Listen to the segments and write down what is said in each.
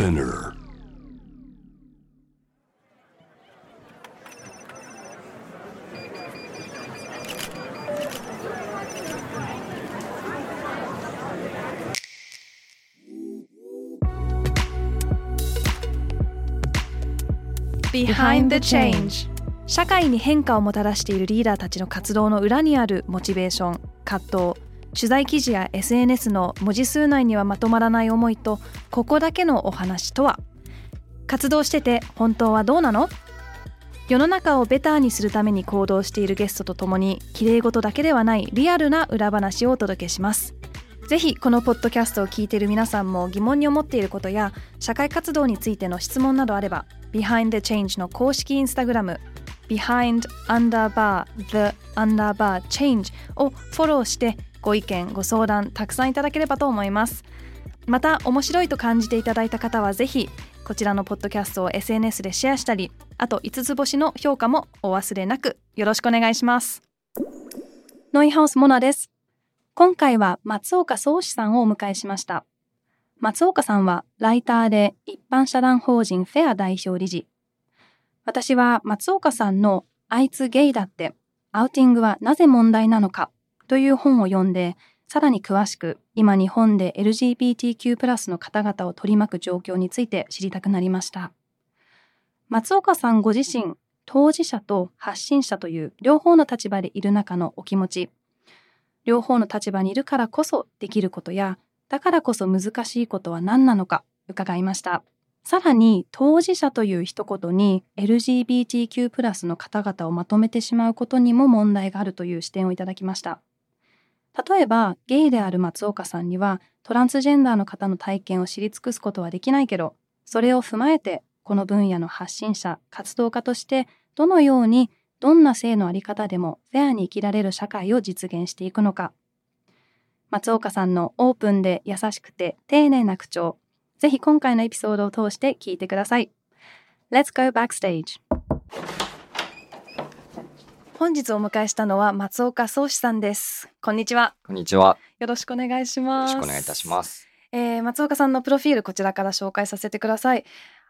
Spinner. Behind the Change. 社会に変化をもたらしているリーダーたちの活動の裏にあるモチベーション葛藤取材記事や SNS の文字数内にはまとまらない思いとここだけのお話とは？活動してて本当はどうなの？世の中をベターにするために行動しているゲストとともに綺麗事だけではないリアルな裏話をお届けします。ぜひこのポッドキャストを聞いている皆さんも疑問に思っていることや社会活動についての質問などあれば Behind the Change の公式インスタグラム Behind underbar the underbar change をフォローしてご意見ご相談たくさんいただければと思います。また面白いと感じていただいた方はぜひこちらのポッドキャストを SNS でシェアしたりあと5つ星の評価もお忘れなくよろしくお願いします。ノイハウスモナです。今回は松岡宗志さんをお迎えしました。松岡さんはライターで一般社団法人フェア代表理事。私は松岡さんのあいつゲイだってアウティングはなぜ問題なのかという本を読んでさらに詳しく今日本で LGBTQ+ の方々を取り巻く状況について知りたくなりました。松岡さんご自身当事者と発信者という両方の立場でいる中のお気持ち。両方の立場にいるからこそできることやだからこそ難しいことは何なのか伺いました。さらに当事者という一言に LGBTQ+ の方々をまとめてしまうことにも問題があるという視点をいただきました。例えばゲイである松岡さんにはトランスジェンダーの方の体験を知り尽くすことはできないけどそれを踏まえてこの分野の発信者活動家としてどのようにどんな性のあり方でもフェアに生きられる社会を実現していくのか。松岡さんのオープンで優しくて丁寧な口調。ぜひ今回のエピソードを通して聞いてください。Let's go backstage. 本日お迎えしたのは松岡宗志さんです。こんにちは。こんにちは。よろしくお願いしよます。ろしくお願いいたします。えー松岡さんのプロフィールこちらから紹介させてください、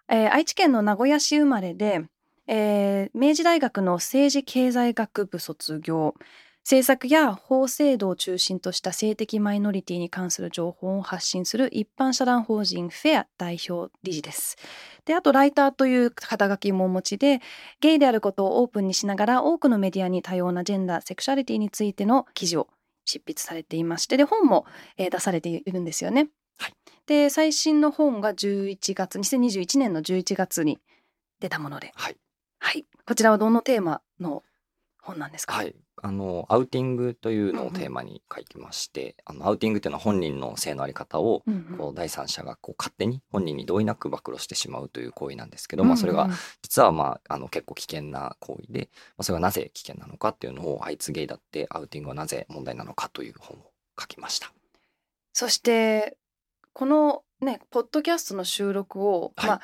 えー愛知県の名古屋市生まれで、えー明治大学の政治経済学部卒業政策や法制度を中心とした性的マイノリティに関する情報を発信する一般社団法人フェア代表理事です。であとライターという肩書きもお持ちでゲイであることをオープンにしながら多くのメディアに多様なジェンダーセクシャリティについての記事を執筆されていましてで本も、えー出されているんですよね。はいで最新の本が11月2021年の11月に出たもので、はい。はい、こちらはどのテーマの本なんですか、はい。あの、アウティングというのをテーマに書きまして、あの、アウティングっていうのは本人の性のあり方を、うんうん。こう、第三者がこう勝手に本人に同意なく暴露してしまうという行為なんですけど、うんうんまあ、それが実は、まあ、あの、結構危険な行為で、まあ、それがなぜ危険なのかっていうのを、あいつゲイだってアウティングはなぜ問題なのかという本を書きました。そしてこのねポッドキャストの収録を、はい。まあ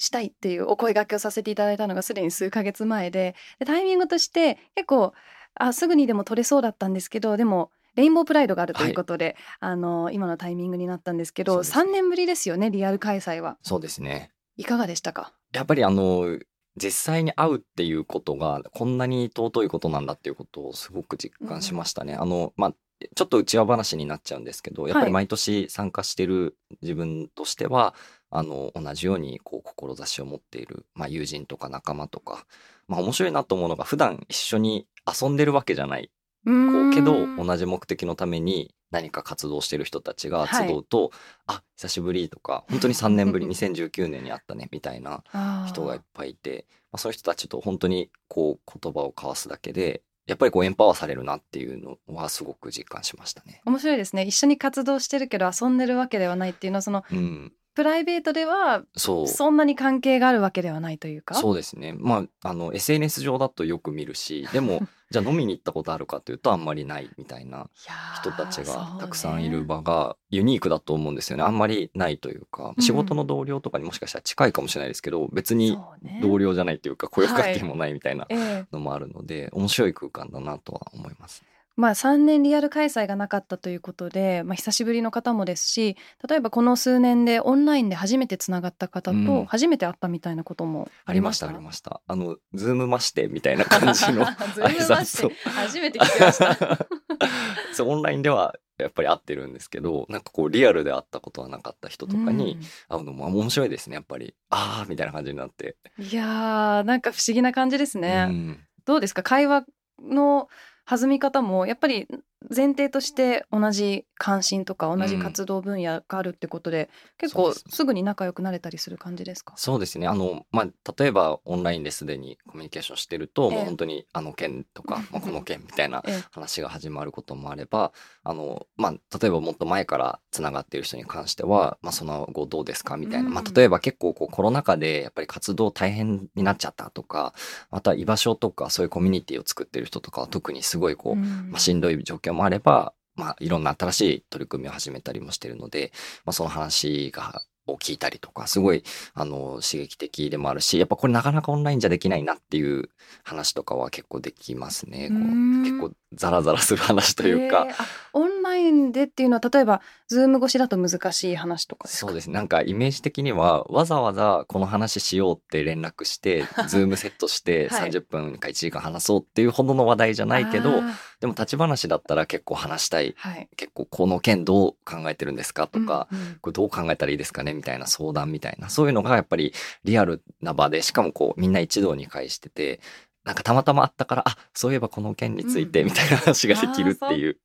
したいっていうお声掛けをさせていただいたのがすでに数ヶ月前ででタイミングとして結構あすぐにでも撮れそうだったんですけどでもレインボープライドがあるということで、あの今のタイミングになったんですけどすね。3年ぶりですよねリアル開催は。そうですね。いかがでしたか？やっぱりあの、実際に会うっていうことがこんなに尊いことなんだっていうことをすごく実感しましたね。あの、まあ、ちょっと内輪話になっちゃうんですけど、やっぱり毎年参加してる自分としては、あの、同じようにこう、志を持っている、まあ、友人とか仲間とか、まあ、面白いなと思うのが、普段一緒に遊んでるわけじゃない。こん。うけど、同じ目的のために何か活動してる人たちが集うと、あ、久しぶりとか、本当に3年ぶり、2019年に会ったね、みたいな、人がいっぱいいて、まあ、そういう人たちと本当にこう言葉を交わすだけでやっぱりこうエンパワーされるなっていうのはすごく実感しましたね。面白いですね。一緒に活動してるけど遊んでるわけではないっていうのはそのうん、プライベートではそう。そんなに関係があるわけではないというか？そうですね。まああの SNS 上だとよく見るし でもじゃあ飲みに行ったことあるかというとあんまりないみたいな 人たちがたくさんいる場がユニークだと思うんですよね。あんまりないというかうん。仕事の同僚とかにもしかしたら近いかもしれないですけど別にそうね。同僚じゃないというか声かけもないみたいなええ。のもあるので面白い空間だなとは思います。まあ、3年リアル開催がなかったということで、まあ、久しぶりの方もですし例えばこの数年でオンラインで初めてつながった方うん。と初めて会ったみたいなこともありましたた？ありました。あのズームましてみたいな感じの ズームまして。初めて聞きました。そうオンラインではやっぱり会ってるんですけどなんかこうリアルで会ったことはなかった人とかに会うのも面白いですねやっぱり。ああみたいな感じになって、うんいやーなんか不思議な感じですね。うん。どうですか？会話の弾み方もやっぱり前提として同じ関心とか同じ活動分野があるってことで、結構そうですすぐに仲良くなれたりする感じですか？そうですね。あの、まあ、例えばオンラインですでにコミュニケーションしてると、ええ。もう本当にあの件とか、まあ、この件みたいなええ。話が始まることもあればあの、まあ、例えばもっと前からつながっている人に関しては、まあ、その後どうですかみたいな、うん。まあ、例えば結構こうコロナ禍でやっぱり活動大変になっちゃったとかまた居場所とかそういうコミュニティを作ってる人とかは特にすごいこう、うん。まあ、しんどい状況もあれば、まあ、いろんな新しい取り組みを始めたりもしてるので、まあ、その話がを聞いたりとかすごいあの刺激的でもあるしやっぱこれなかなかオンラインじゃできないなっていう話とかは結構できますね。こううん。結構ザラザラする話というか、オンラインでっていうのは例えば Zoom 越しだと難しい話とかですか？そうです。ねなんかイメージ的にはわざわざこの話しようって連絡して Zoom セットしてはい。30分か1時間話そうっていうほどの話題じゃないけど、あーでも立ち話だったら結構話したい。はい。結構この件どう考えてるんですかとか、うんうん。これどう考えたらいいですかねみたいな相談みたいな。そういうのがやっぱりリアルな場でしかもこうみんな一堂に会しててなんかたまたまあったからあそういえばこの件についてうん。みたいな話ができるっていうか。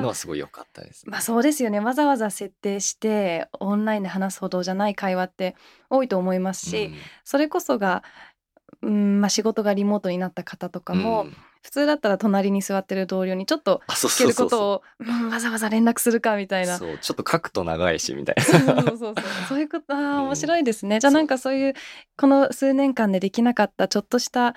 のはすごい良かったです。まあそうですよね。わざわざ設定してオンラインで話すほどじゃない会話って多いと思いますし、うん。それこそが、うんまあ、仕事がリモートになった方とかも、うん普通だったら隣に座ってる同僚にちょっとあそう聞けることをうんわざわざ連絡するかみたいうな。そうちょっと書くと長いしみたいな。そうそうそうそう。いうこと。あーうん面白いですね、じゃあなんかそういうこの数年間でできなかったちょっとした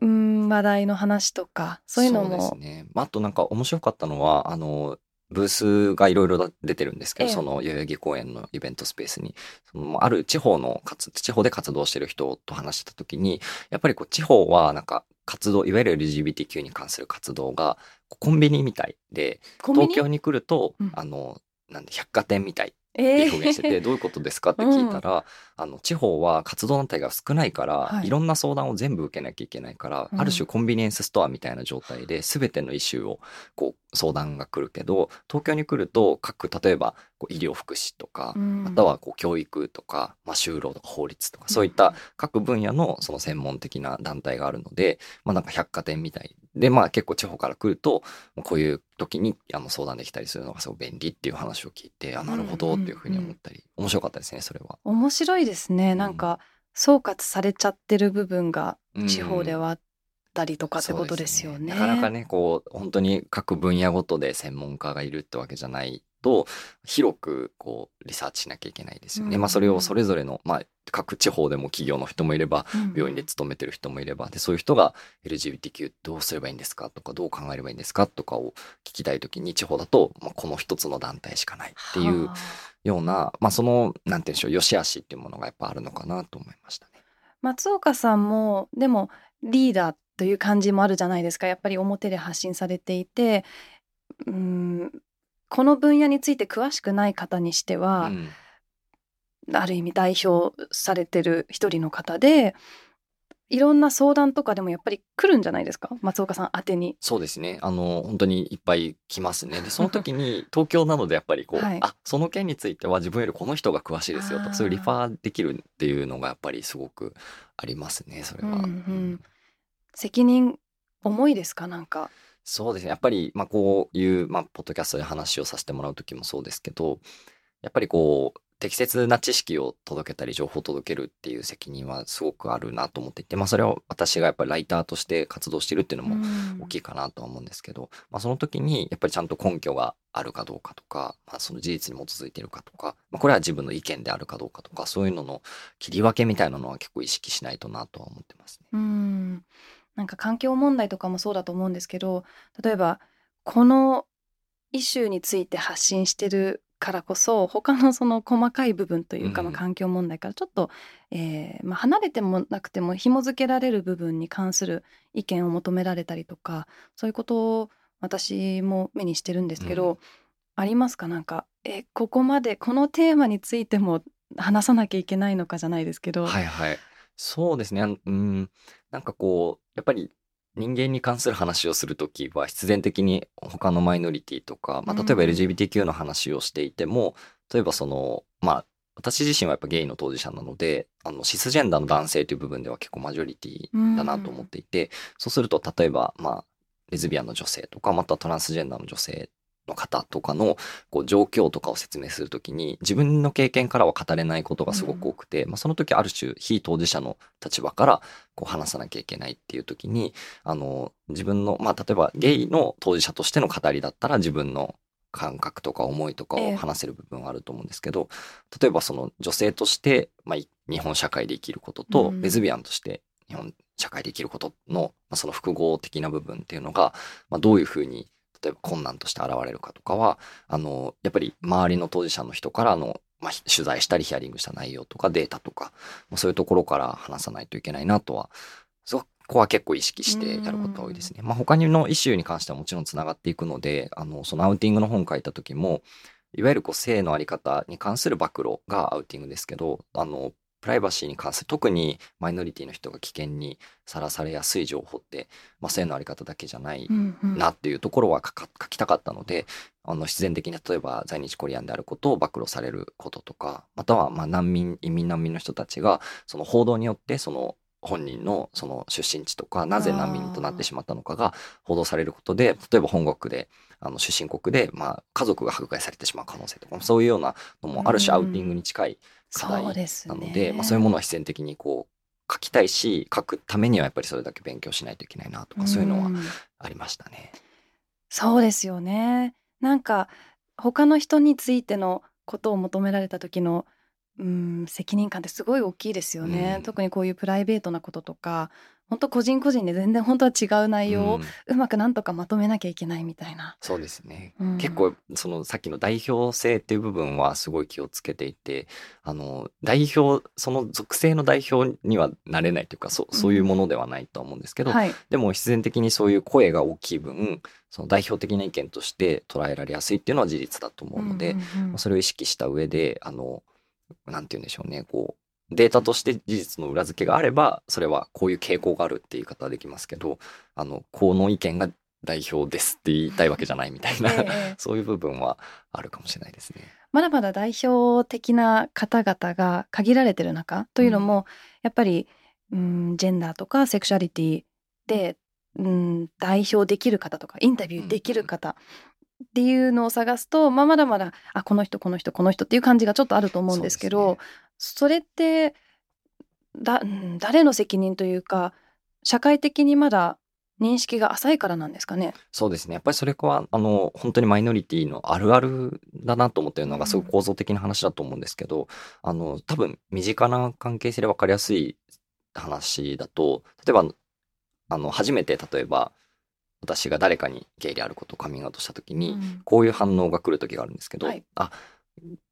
うん。話題の話とかそういうのもそうですね。まあ、あとなんか面白かったのは、あの、ブースがいろいろ出てるんですけど、ええ。その代々木公園のイベントスペースに、そのある地方の活、地方で活動してる人と話したときに、やっぱりこう地方はなんか活動、いわゆる LGBTQ に関する活動がコンビニみたいで、東京に来ると、うん。あの、なんで百貨店みたいって表現してて、どういうことですかって聞いたら、あの地方は活動団体が少ないから、はい。い、ろんな相談を全部受けなきゃいけないから、うん。ある種コンビニエンスストアみたいな状態で全てのイシューをこう相談が来るけど東京に来ると各例えばこう医療福祉とか、うん。またはこう教育とか、まあ、就労とか法律とかそういった各分野のその専門的な団体があるので、まあ、なんか百貨店みたいで、まあ、結構地方から来るとまあこういう時にあの相談できたりするのがすごく便利っていう話を聞いてあなるほどっていうふうに思ったり、面白かったですねそれは。面白いですねなんか総括されちゃってる部分が地方でははあったりとかってことですよね。なかなかねこう本当に各分野ごとで専門家がいるってわけじゃないと広くこうリサーチしなきゃいけないですよね。うんまあそれをそれぞれの、まあ、各地方でも企業の人もいればうん病院で勤めてる人もいればでそういう人が LGBTQ どうすればいいんですかとかどう考えればいいんですかとかを聞きたい時に地方だと、まあ、この一つの団体しかないっていうはあような、まあ、そのなんて言うんでしょう良し悪しっていうものがやっぱあるのかなと思いましたね。松岡さんもでもリーダーという感じもあるじゃないですかやっぱり表で発信されていてうんこの分野について詳しくない方にしては、うんある意味代表されてる一人の方でいろんな相談とかでもやっぱり来るんじゃないですか？松岡さん宛てに。そうですね。あの、本当にいっぱい来ますね。で、その時に 東京なのでやっぱりこう、はいあ、その件については自分よりこの人が詳しいですよとそういうリファーできるっていうのがやっぱりすごくありますね、それは。うんうん責任重いですか？なんか。そうですね。やっぱり、まあ、こういう、まあ、ポッドキャストで話をさせてもらう時もそうですけど、やっぱりこう、適切な知識を届けたり、情報を届けるっていう責任はすごくあるなと思っていて、まあ、それは私がやっぱりライターとして活動してるっていうのもうん大きいかなとは思うんですけど、まあ、その時にやっぱりちゃんと根拠があるかどうかとか、まあ、その事実に基づいているかとか、まあ、これは自分の意見であるかどうかとか、そういうのの切り分けみたいなのは結構意識しないとなとは思ってますね。うんなんか環境問題とかもそうだと思うんですけど例えばこのイシューについて発信してるからこそ他のその細かい部分というか、うん。まあ環境問題からちょっと、えーまあ、離れてもなくても紐付けられる部分に関する意見を求められたりとかそういうこと私も目にしてるんですけど、うん。ありますか？なんかえここまでこのテーマについても話さなきゃいけないのかじゃないですけど、はいはい。そうですね。あのうん。なんかこう、やっぱり人間に関する話をするときは必然的に他のマイノリティとか、まあ、例えばうん LGBTQ の話をしていても、例えばその、まあ、私自身はやっぱゲイの当事者なので、あの、シスジェンダーの男性という部分では結構マジョリティだなと思っていて、そうすると例えば、まあ、レズビアンの女性とか、またトランスジェンダーの女性の方とかのこう状況とかを説明するときに自分の経験からは語れないことがすごく多くて、まあ、その時ある種非当事者の立場からこう話さなきゃいけないっていう時にあの自分の、まあ、例えばゲイの当事者としての語りだったら自分の感覚とか思いとかええ。を話せる部分はあると思うんですけど、例えばその女性として、まあ、い日本社会で生きることと、うん。レズビアンとして日本社会で生きることの、まあ、その複合的な部分っていうのが、まあ、どういうふうに例えば困難として現れるかとかはあのやっぱり周りの当事者の人からの、まあ、ひ取材したりヒアリングした内容とかデータとか、まあ、そういうところから話さないといけないなとはそこは結構意識してやることが多いですね。まあ、他のイシューに関してはもちろんつながっていくのであのそのアウティングの本書いた時もいわゆるこう性のあり方に関する暴露がアウティングですけどあのプライバシーに関する特にマイノリティの人が危険にさらされやすい情報って、まあ、性のあり方だけじゃないなっていうところは書か書きたかったのであの必然的に例えば在日コリアンであることを暴露されることとかまたはまあ難民移民難民の人たちがその報道によってその本人のその出身地とかなぜ難民となってしまったのかが報道されることで例えば本国であの出身国でまあ家族が迫害されてしまう可能性とかそういうようなのもある種アウティングに近い課題そうですね。なので、まあ、そういうものは必然的にこう書きたいし書くためにはやっぱりそれだけ勉強しないといけないなとかそういうのはんありましたね。そうですよね。なんか他の人についてのことを求められた時のうん責任感ってすごい大きいですよね、うん。特にこういうプライベートなこととか本当個人個人で全然本当は違う内容をうん。うまくなんとかまとめなきゃいけないみたいな、そうですね、うん。結構そのさっきの代表性っていう部分はすごい気をつけていてあの代表その属性の代表にはなれないというかそそういうものではないとは思うんですけど、はい。でも必然的にそういう声が大きい分その代表的な意見として捉えられやすいっていうのは事実だと思うので、うんうんうん。それを意識した上であのなんて言うんでしょうね。こうデータとして事実の裏付けがあればそれはこういう傾向があるって言い方はできますけどあのこの意見が代表ですって言いたいわけじゃないみたいな、ええええ。そういう部分はあるかもしれないですね。まだまだ代表的な方々が限られてる中というのも、やっぱり、うん、ジェンダーとかセクシャリティで、うん、代表できる方とかインタビューできる方っていうのを探すと、まあ、まだまだあこの人この人この人っていう感じがちょっとあると思うんですけどそれってだ、うん誰の責任というか社会的にまだ認識が浅いからなんですかね？そうですね。やっぱりそれは、あの、本当にマイノリティのあるあるだなと思ってるのが、すごく構造的な話だと思うんですけど、あの、多分、身近な関係性で分かりやすい話だと、例えば、あの、初めて、例えば、私が誰かにゲイであることをカミングアウトした時に、うんこういう反応が来る時があるんですけど、はいあ、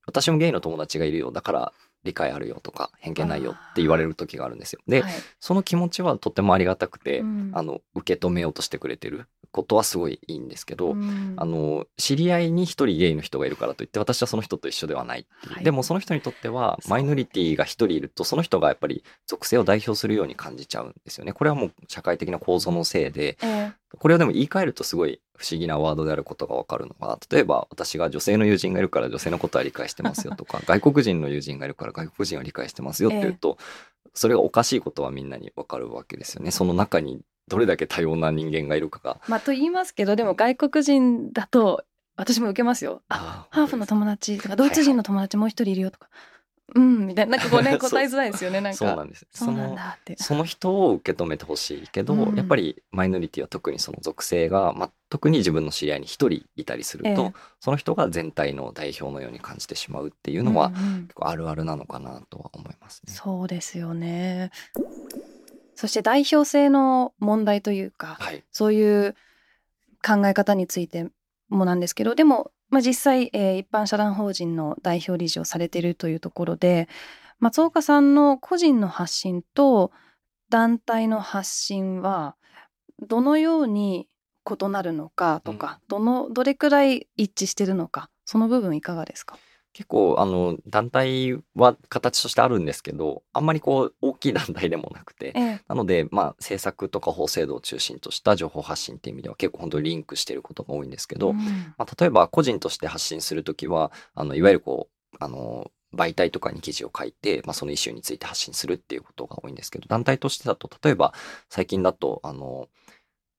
私もゲイの友達がいるよ。だから、理解あるよとか、偏見ないよって言われる時があるんですよ。で、はい。その気持ちはとてもありがたくて、うん。あの受け止めようとしてくれてることはすごいいいんですけど、うん。あの知り合いに一人ゲイの人がいるからといって私はその人と一緒ではないはい。でもその人にとってはマイノリティが一人いるとその人がやっぱり属性を代表するように感じちゃうんですよね。これはもう社会的な構造のせいでえこれをでも言い換えるとすごい不思議なワードであることがわかるのが例えば私が女性の友人がいるから女性のことは理解してますよとか 外国人の友人がいるから外国人は理解してますよって言うと、それがおかしいことはみんなにわかるわけですよね。その中にどれだけ多様な人間がいるかが。まあと言いますけどでも外国人だと私も受けますよ。ああハーフの友達とかドイツ人の友達もう一人いるよとか、うんみたいななんかこうね 答えづらいですよねなんかそうなんですその。その人を受け止めてほしいけど、うんやっぱりマイノリティは特にその属性が、まあ、特に自分の知り合いに一人いたりすると、ええその人が全体の代表のように感じてしまうっていうのは、うんうん結構あるあるなのかなとは思いますね。そうですよね。そして代表性の問題というか、はい、そういう考え方についてもなんですけどでも、まあ、実際、えー一般社団法人の代表理事をされているというところで松岡さんの個人の発信と団体の発信はどのように異なるのかとか、どのどれくらい一致してるのかその部分いかがですか？結構あの団体は形としてあるんですけどあんまりこう大きい団体でもなくて、ええ。なのでまあ政策とか法制度を中心とした情報発信っていう意味では結構本当にリンクしてることが多いんですけど、うん。まあ、例えば個人として発信するときはあのいわゆるこうあの媒体とかに記事を書いて、まあ、そのイシューについて発信するっていうことが多いんですけど団体としてだと例えば最近だとあの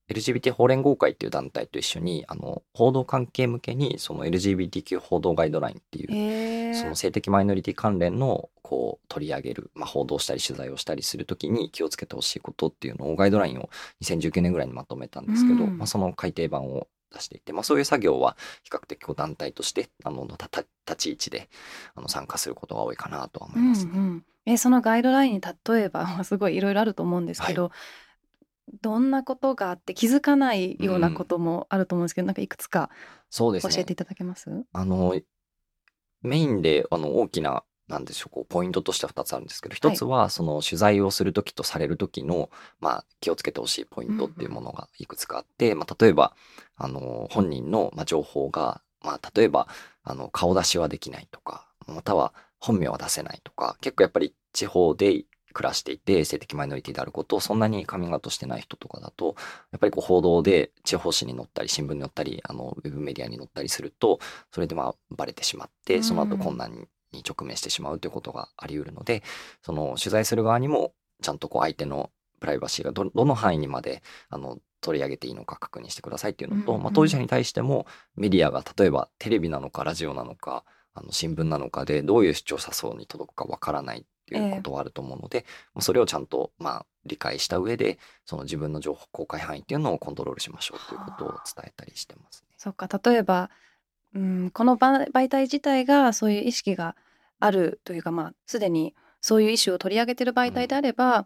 LGBT 法連合会っていう団体と一緒にあの報道関係向けにその LGBTQ 報道ガイドラインっていうその性的マイノリティ関連のこう取り上げる、まあ、報道したり取材をしたりするときに気をつけてほしいことっていうのをガイドラインを2019年ぐらいにまとめたんですけど、うん。まあ、その改訂版を出していて、まあ、そういう作業は比較的こう団体としてあのたた立ち位置であの参加することが多いかなとは思いますね。うんうん、えそのガイドラインに例えば すごいいろいろあると思うんですけど、どんなことがあって気づかないようなこともあると思うんですけど、なんかいくつかそうですね。教えていただけます？あのメインであの大きななんでしょうこうポイントとしては2つあるんですけど一つはその取材をする時とされる時の、まあ、気をつけてほしいポイントっていうものがいくつかあって、まあ、例えばあの本人の、まあ、情報が、まあ、例えばあの顔出しはできないとかまたは本名は出せないとか結構やっぱり地方で暮らしていて性的マイノリティであることをそんなにカミングアウトしてない人とかだとやっぱりこう報道で地方紙に載ったり新聞に載ったりあのウェブメディアに載ったりするとそれでまあバレてしまってその後困難にに直面してしまうということがあり得るのでその取材する側にもちゃんとこう相手のプライバシーがどどの範囲にまであの取り上げていいのか確認してくださいっていうのと、うんうんまあ、当事者に対してもメディアが例えばテレビなのかラジオなのかあの新聞なのかでどういう視聴者層に届くかわからないっていうことはあると思うので、まあそれをちゃんとまあ理解した上でその自分の情報公開範囲っていうのをコントロールしましょうということを伝えたりしてますね。そっか例えば、うん、このば媒体自体がそういう意識があるというかまあすでにそういうイシューを取り上げてる媒体であれば、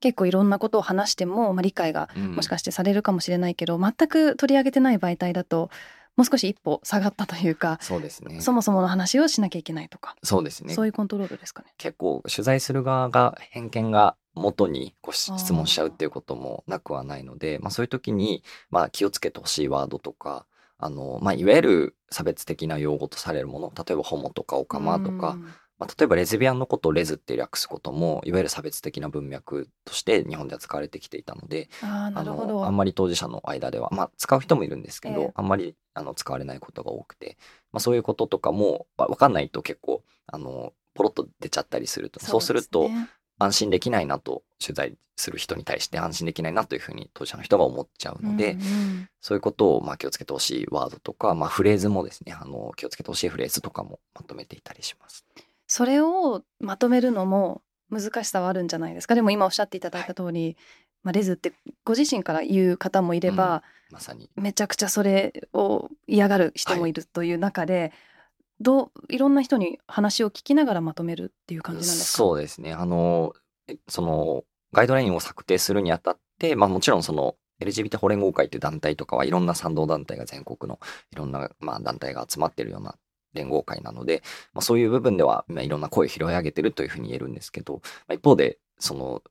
結構いろんなことを話しても、まあ、理解がうん。もしかしてされるかもしれないけど、全く取り上げてない媒体だともう少し一歩下がったというか、そうですね。そもそもの話をしなきゃいけないとか、そうですねそういうコントロールですかね。結構取材する側が偏見が元にこう質問しちゃうっていうこともなくはないので、まあ、そういう時に、まあ、気をつけてほしいワードとかあの、まあ、いわゆる差別的な用語とされるもの例えばホモとかオカマとか、うんまあ、例えばレズビアンのことをレズって略すこともいわゆる差別的な文脈として日本では使われてきていたのであのあんまり当事者の間では、まあ、使う人もいるんですけど、ええ。あんまりあの使われないことが多くて、まあ、そういうこととかもわ分かんないと結構あのポロッと出ちゃったりするとそうするとね安心できないなと取材する人に対して安心できないなというふうに当事者の人が思っちゃうので、うんうん。そういうことをまあ気をつけてほしいワードとか、まあ、フレーズもですねあの気をつけてほしいフレーズとかもまとめていたりします。それをまとめるのも難しさはあるんじゃないですか？でも今おっしゃっていただいた通り、まあ、レズってご自身から言う方もいれば、まさに。めちゃくちゃそれを嫌がる人もい。るという中で、どういろんな人に話を聞きながらまとめるっていう感じなんですか？そうですね。あの、えその、ガイドラインを策定するにあたって、まあもちろんその、LGBT 法連合会っていう団体とかはいろんな賛同団体が全国のいろんな、まあ、団体が集まってるような連合会なので、まあ、そういう部分では、まあ、いろんな声を拾い上げてるというふうに言えるんですけど、まあ、一方でその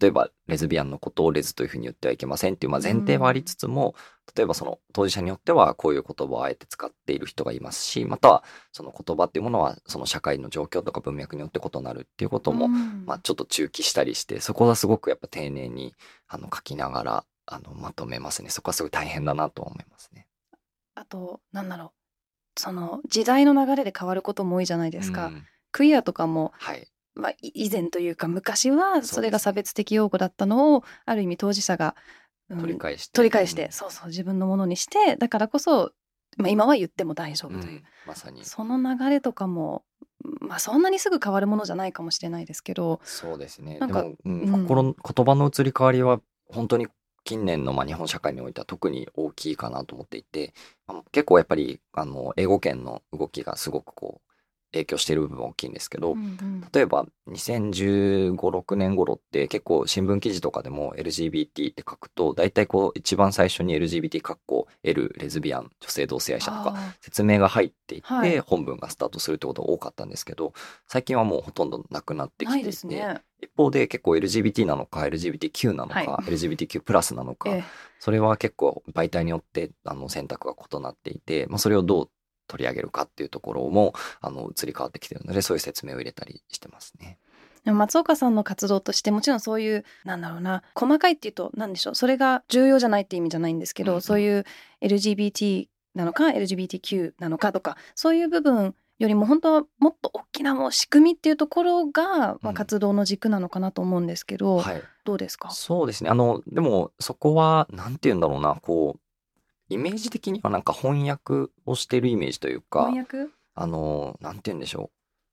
例えばレズビアンのことをレズというふうに言ってはいけませんっていう、まあ、前提はありつつも、例えばその当事者によってはこういう言葉をあえて使っている人がいますしまたはその言葉っていうものはその社会の状況とか文脈によって異なるっていうことも、うん。まあ、ちょっと中期したりしてそこはすごくやっぱ丁寧にあの書きながらあのまとめますね。そこはすごい大変だなと思いますね。あとなんだろうその時代の流れで変わることも多いじゃないですか、うん。クイアとかも、はい。まあ、い以前というか昔はそれが差別的用語だったのをある意味当事者が、うん取り返して、取り返して、うん。そうそう自分のものにしてだからこそ、まあ、今は言っても大丈夫という、うん。まさに。その流れとかも、まあ、そんなにすぐ変わるものじゃないかもしれないですけどそうですね。なんかうん。うん。心の言葉の移り変わりは本当に近年のま日本社会においては特に大きいかなと思っていて、結構やっぱりあの英語圏の動きがすごくこう影響している部分は大きいんですけど、うんうん。例えば2015、6年頃って結構新聞記事とかでも LGBT って書くと、大体こう一番最初に LGBT 括弧 L レズビアン、女性同性愛者とかあ説明が入っていって、はい。本文がスタートするってことが多かったんですけど、最近はもうほとんどなくなってきていて、ですね。一方で結構 LGBT なのか LGBTQ なのか、はい。LGBTQ プラスなのか、え。それは結構媒体によってあの選択が異なっていて、まあ、それをどう取り上げるかっていうところもあの移り変わってきてるのでそういう説明を入れたりしてますね。でも松岡さんの活動としてもちろんそういうなんだろうな細かいっていうと何でしょうそれが重要じゃないって意味じゃないんですけど、うんうん。そういう LGBT なのか LGBTQ なのかとかそういう部分よりも本当はもっと大きなもう仕組みっていうところが、まあ、うん。活動の軸なのかなと思うんですけど、はい、どうですか？そうですね。あのでもそこはなんて言うんだろうなこうイメージ的にはなんか翻訳をしてるイメージというか翻訳？あのなんて言うんでしょう。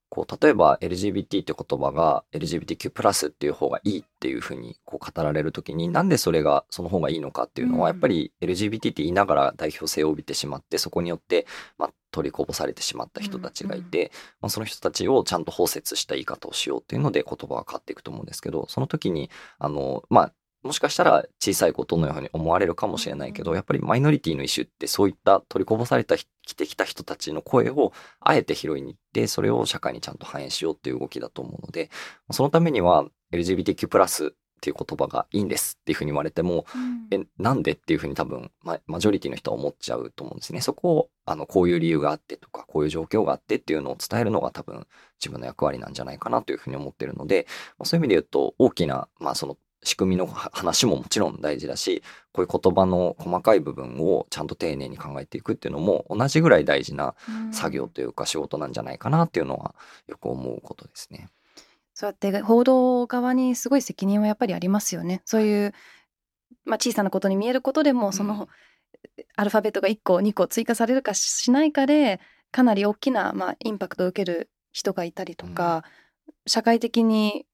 こう例えば LGBT って言葉が LGBTQ プラスっていう方がいいっていうふうにこう語られるときになんでそれがその方がいいのかっていうのは、うんやっぱり LGBT って言いながら代表性を帯びてしまってそこによって、まあ、取りこぼされてしまった人たちがいて、まあ、その人たちをちゃんと包摂した言い方をしようっていうので言葉が変わっていくと思うんですけどその時にあのまあもしかしたら小さいことのように思われるかもしれないけど、やっぱりマイノリティのイシュってそういった取りこぼされたきてきた人たちの声をあえて拾いに行って、それを社会にちゃんと反映しようっていう動きだと思うので、そのためには LGBTQ+, っていう言葉がいいんですっていうふうに言われても、え、なんでっていうふうに多分、ま、マジョリティの人は思っちゃうと思うんですね。そこを、あの、こういう理由があってとか、こういう状況があってっていうのを伝えるのが多分自分の役割なんじゃないかなというふうに思ってるので、まあそういう意味で言うと、大きな、まあその仕組みのは話ももちろん大事だし、こういう言葉の細かい部分をちゃんと丁寧に考えていくっていうのも同じぐらい大事な作業というか仕事なんじゃないかなっていうのはよく思うことですね。そうやって報道側にすごい責任はやっぱりありますよね。そういう、まあ、小さなことに見えることでもその、アルファベットが1個2個追加されるかしないかでかなり大きな、まあ、インパクトを受ける人がいたりとか、社会的に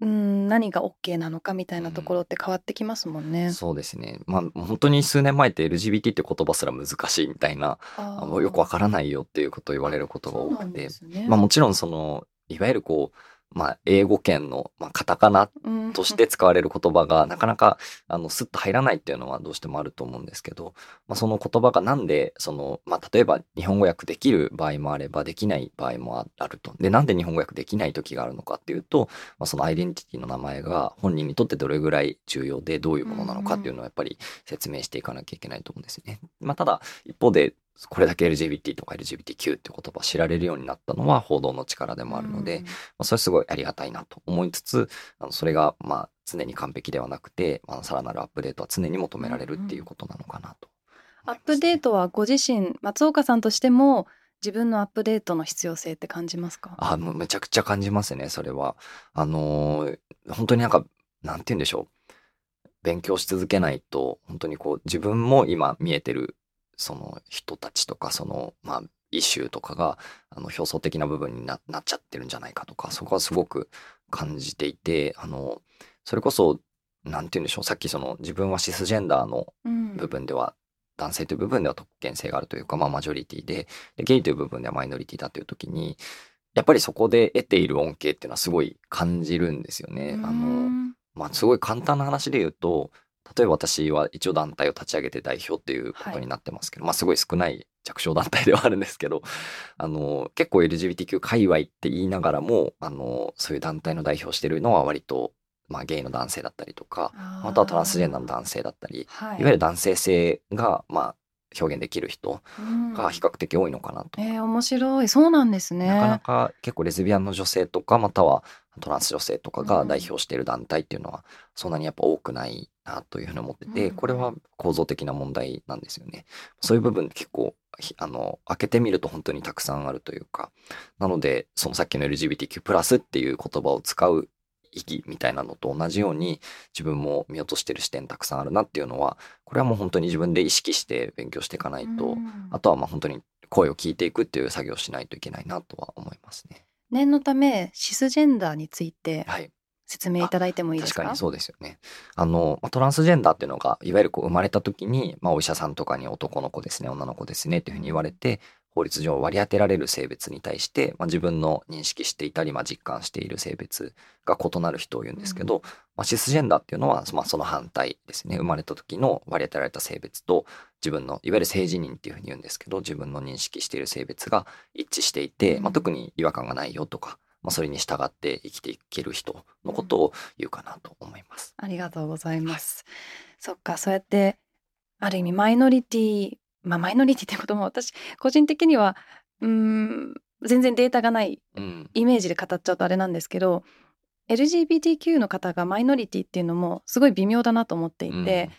うん何が OK なのかみたいなところって変わってきますもんね。そうですね。まあ本当に数年前って LGBT って言葉すら難しいみたいな、よくわからないよっていうことを言われることが多くて、ねまあもちろんその、いわゆるこう、まあ英語圏の、まあ、カタカナうんとして使われる言葉がなかなかあのスッと入らないっていうのはどうしてもあると思うんですけど、まあ、その言葉がなんでその、まあ、例えば日本語訳できる場合もあればできない場合もああると。でなんで日本語訳できない時があるのかっていうと、まあ、そのアイデンティティの名前が本人にとってどれぐらい重要でどういうものなのかっていうのをやっぱり説明していかなきゃいけないと思うんですよね。まあ、ただ一方でこれだけ LGBT とか LGBTQ って言葉を知られるようになったのは報道の力でもあるので、まあ、それすごいありがたいなと思いつつ、あのそれがまあ常に完璧ではなくて、まあ、さらなるアップデートは常に求められるっていうことなのかなとアップデートはご自身松岡さんとしても自分のアップデートの必要性って感じますか？あもうめちゃくちゃ感じますね、それは。あのー本当になんか、なんて言うんでしょう。勉強し続けないと、本当にこう、自分も今見えてる、その人たちとか、その、まあ、イシューとかが、あの、表層的な部分にななっちゃってるんじゃないかとか、そこはすごく感じていて、あの、それこそ、なんて言うんでしょう。さっきその、自分はシスジェンダーのうん部分では、男性という部分では特権性があるというか、まあマジョリティで、でゲイという部分ではマイノリティだという時に、やっぱりそこで得ている恩恵っていうのはすごい感じるんですよね。あうの、んまあすごい簡単な話で言うと、例えば私は一応団体を立ち上げて代表っていうことになってますけど、まあすごい少ない弱小団体ではあるんですけど、あの、結構 LGBTQ 界隈って言いながらも、あの、そういう団体の代表してるのは割と、まあゲイの男性だったりとか、またはトランスジェンダーの男性だったり、はい。いわゆる男性性が、まあ、表現できる人うん。が比較的多いのかなと。えー、面白い。そうなんですね。なかなか結構レズビアンの女性とか、またはトランス女性とかが代表している団体っていうのは、そんなにやっぱ多くないなというふうに思ってて、うん。これは構造的な問題なんですよね。そういう部分結構、ひあの、開けてみると本当にたくさんあるというか、なので、そのさっきの LGBTQ+, っていう言葉を使う意義みたいなのと同じように自分も見落としてる視点たくさんあるなっていうのはこれはもう本当に自分で意識して勉強していかないと、うんあとはまあ本当に声を聞いていくっていう作業をしないといけないなとは思いますね。念のためシスジェンダーについてはい。説明いただいてもいいですか？確かにそうですよね。あの、まあトランスジェンダーっていうのが、いわゆるこう生まれた時に、まあお医者さんとかに男の子ですね、女の子ですねっていうふうに言われて、法律上割り当てられる性別に対して、まあ、自分の認識していたり、まあ、実感している性別が異なる人を言うんですけど、まあ、シスジェンダーっていうのは、まあ、その反対ですね。生まれた時の割り当てられた性別と自分のいわゆる性自認っていうふうに言うんですけど自分の認識している性別が一致していて、まあ、特に違和感がないよとか、まあ、それに従って生きていける人のことを言うかなと思います。ありがとうございます。そっかそうやってある意味マイノリティまあマイノリティってことも私個人的にはうーん全然データがないうん。イメージで語っちゃうとあれなんですけど LGBTQ の方がマイノリティっていうのもすごい微妙だなと思っていて、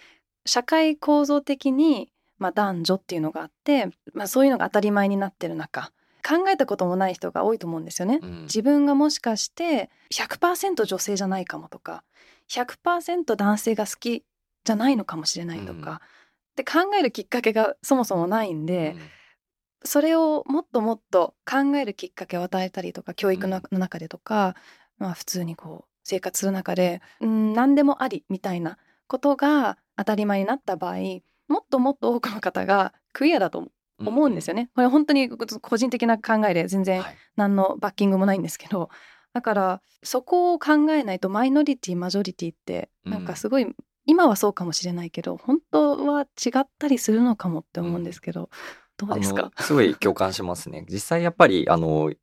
社会構造的に、まあ、男女っていうのがあって、まあ、そういうのが当たり前になってる中考えたこともない人が多いと思うんですよね。うん。自分がもしかして100%女性じゃないかもとか100%男性が好きじゃないのかもしれないとか、って考えるきっかけがそもそもないんで、うん。それをもっともっと考えるきっかけを与えたりとか教育のの中でとか、まあ、普通にこう生活する中でうん何でもありみたいなことが当たり前になった場合もっともっと多くの方がクイアだと思うん。ですよね。これ本当に個人的な考えで全然はい。何のバッキングもないんですけどだからそこを考えないとマイノリティマジョリティってなんかすごい、今はそうかもしれないけど本当は違ったりするのかもって思うんですけど、どうですか？すごい共感しますね。実際やっぱりあの例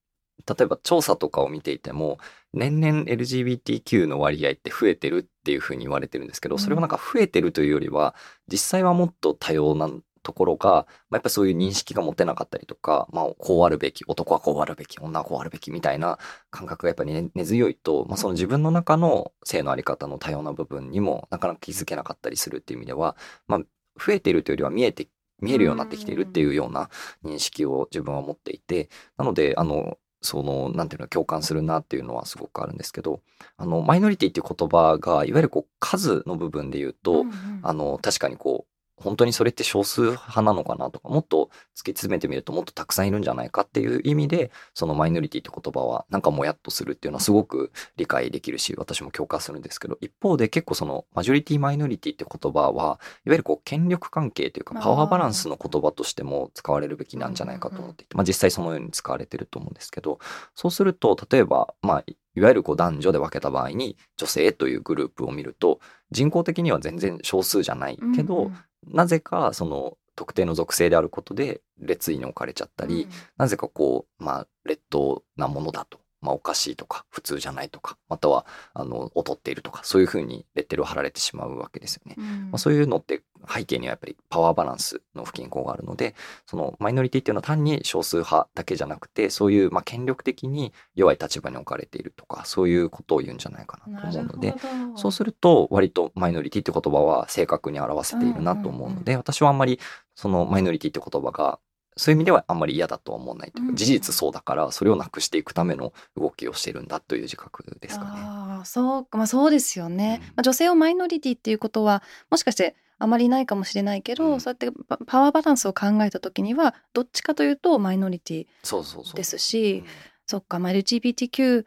えば調査とかを見ていても年々 LGBTQ の割合って増えてるっていうふうに言われてるんですけど、うん。それはなんか増えてるというよりは実際はもっと多様なところが、まあ、やっぱりそういう認識が持てなかったりとか、まあ、こうあるべき男はこうあるべき女はこうあるべきみたいな感覚がやっぱり根根強いと、まあ、その自分の中の性のあり方の多様な部分にもなかなか気づけなかったりするっていう意味では、まあ、増えているというよりは見えて見えるようになってきているっていうような認識を自分は持っていてなのであのそのなんていうの共感するなっていうのはすごくあるんですけどあのマイノリティっていう言葉がいわゆるこう数の部分で言うと、うんうん。あの確かにこう本当にそれって少数派なのかなとかもっと突き詰めてみるともっとたくさんいるんじゃないかっていう意味でそのマイノリティって言葉はなんかもやっとするっていうのはすごく理解できるし私も共感するんですけど一方で結構そのマジョリティマイノリティって言葉はいわゆるこう権力関係というかパワーバランスの言葉としても使われるべきなんじゃないかと思っていて、まあ、実際そのように使われてると思うんですけどそうすると例えばまあいわゆるこう男女で分けた場合に女性というグループを見ると人口的には全然少数じゃないけど、なぜかその特定の属性であることで列位に置かれちゃったり、なぜかこう、まあ、劣等なものだと、まあ、おかしいとか普通じゃないとかまたはあの劣っているとかそういうふうにレッテルを貼られてしまうわけですよね。うん。まあ、そういうのって背景にはやっぱりパワーバランスの不均衡があるのでそのマイノリティっていうのは単に少数派だけじゃなくてそういうまあ権力的に弱い立場に置かれているとかそういうことを言うんじゃないかなと思うのでそうすると割とマイノリティって言葉は正確に表せているなと思うので、私はあんまりそのマイノリティって言葉がそういう意味ではあんまり嫌だとは思わないといううん。か事実そうだからそれをなくしていくための動きをしているんだという自覚ですかね。ああそうか。まあそうですよね、うん。まあ、女性をマイノリティっていうことはもしかしてあまりないかもしれないけど、うん。そうやってパパワーバランスを考えた時にはどっちかというとマイノリティ。ですしうんそっか、まあ、LGBTQ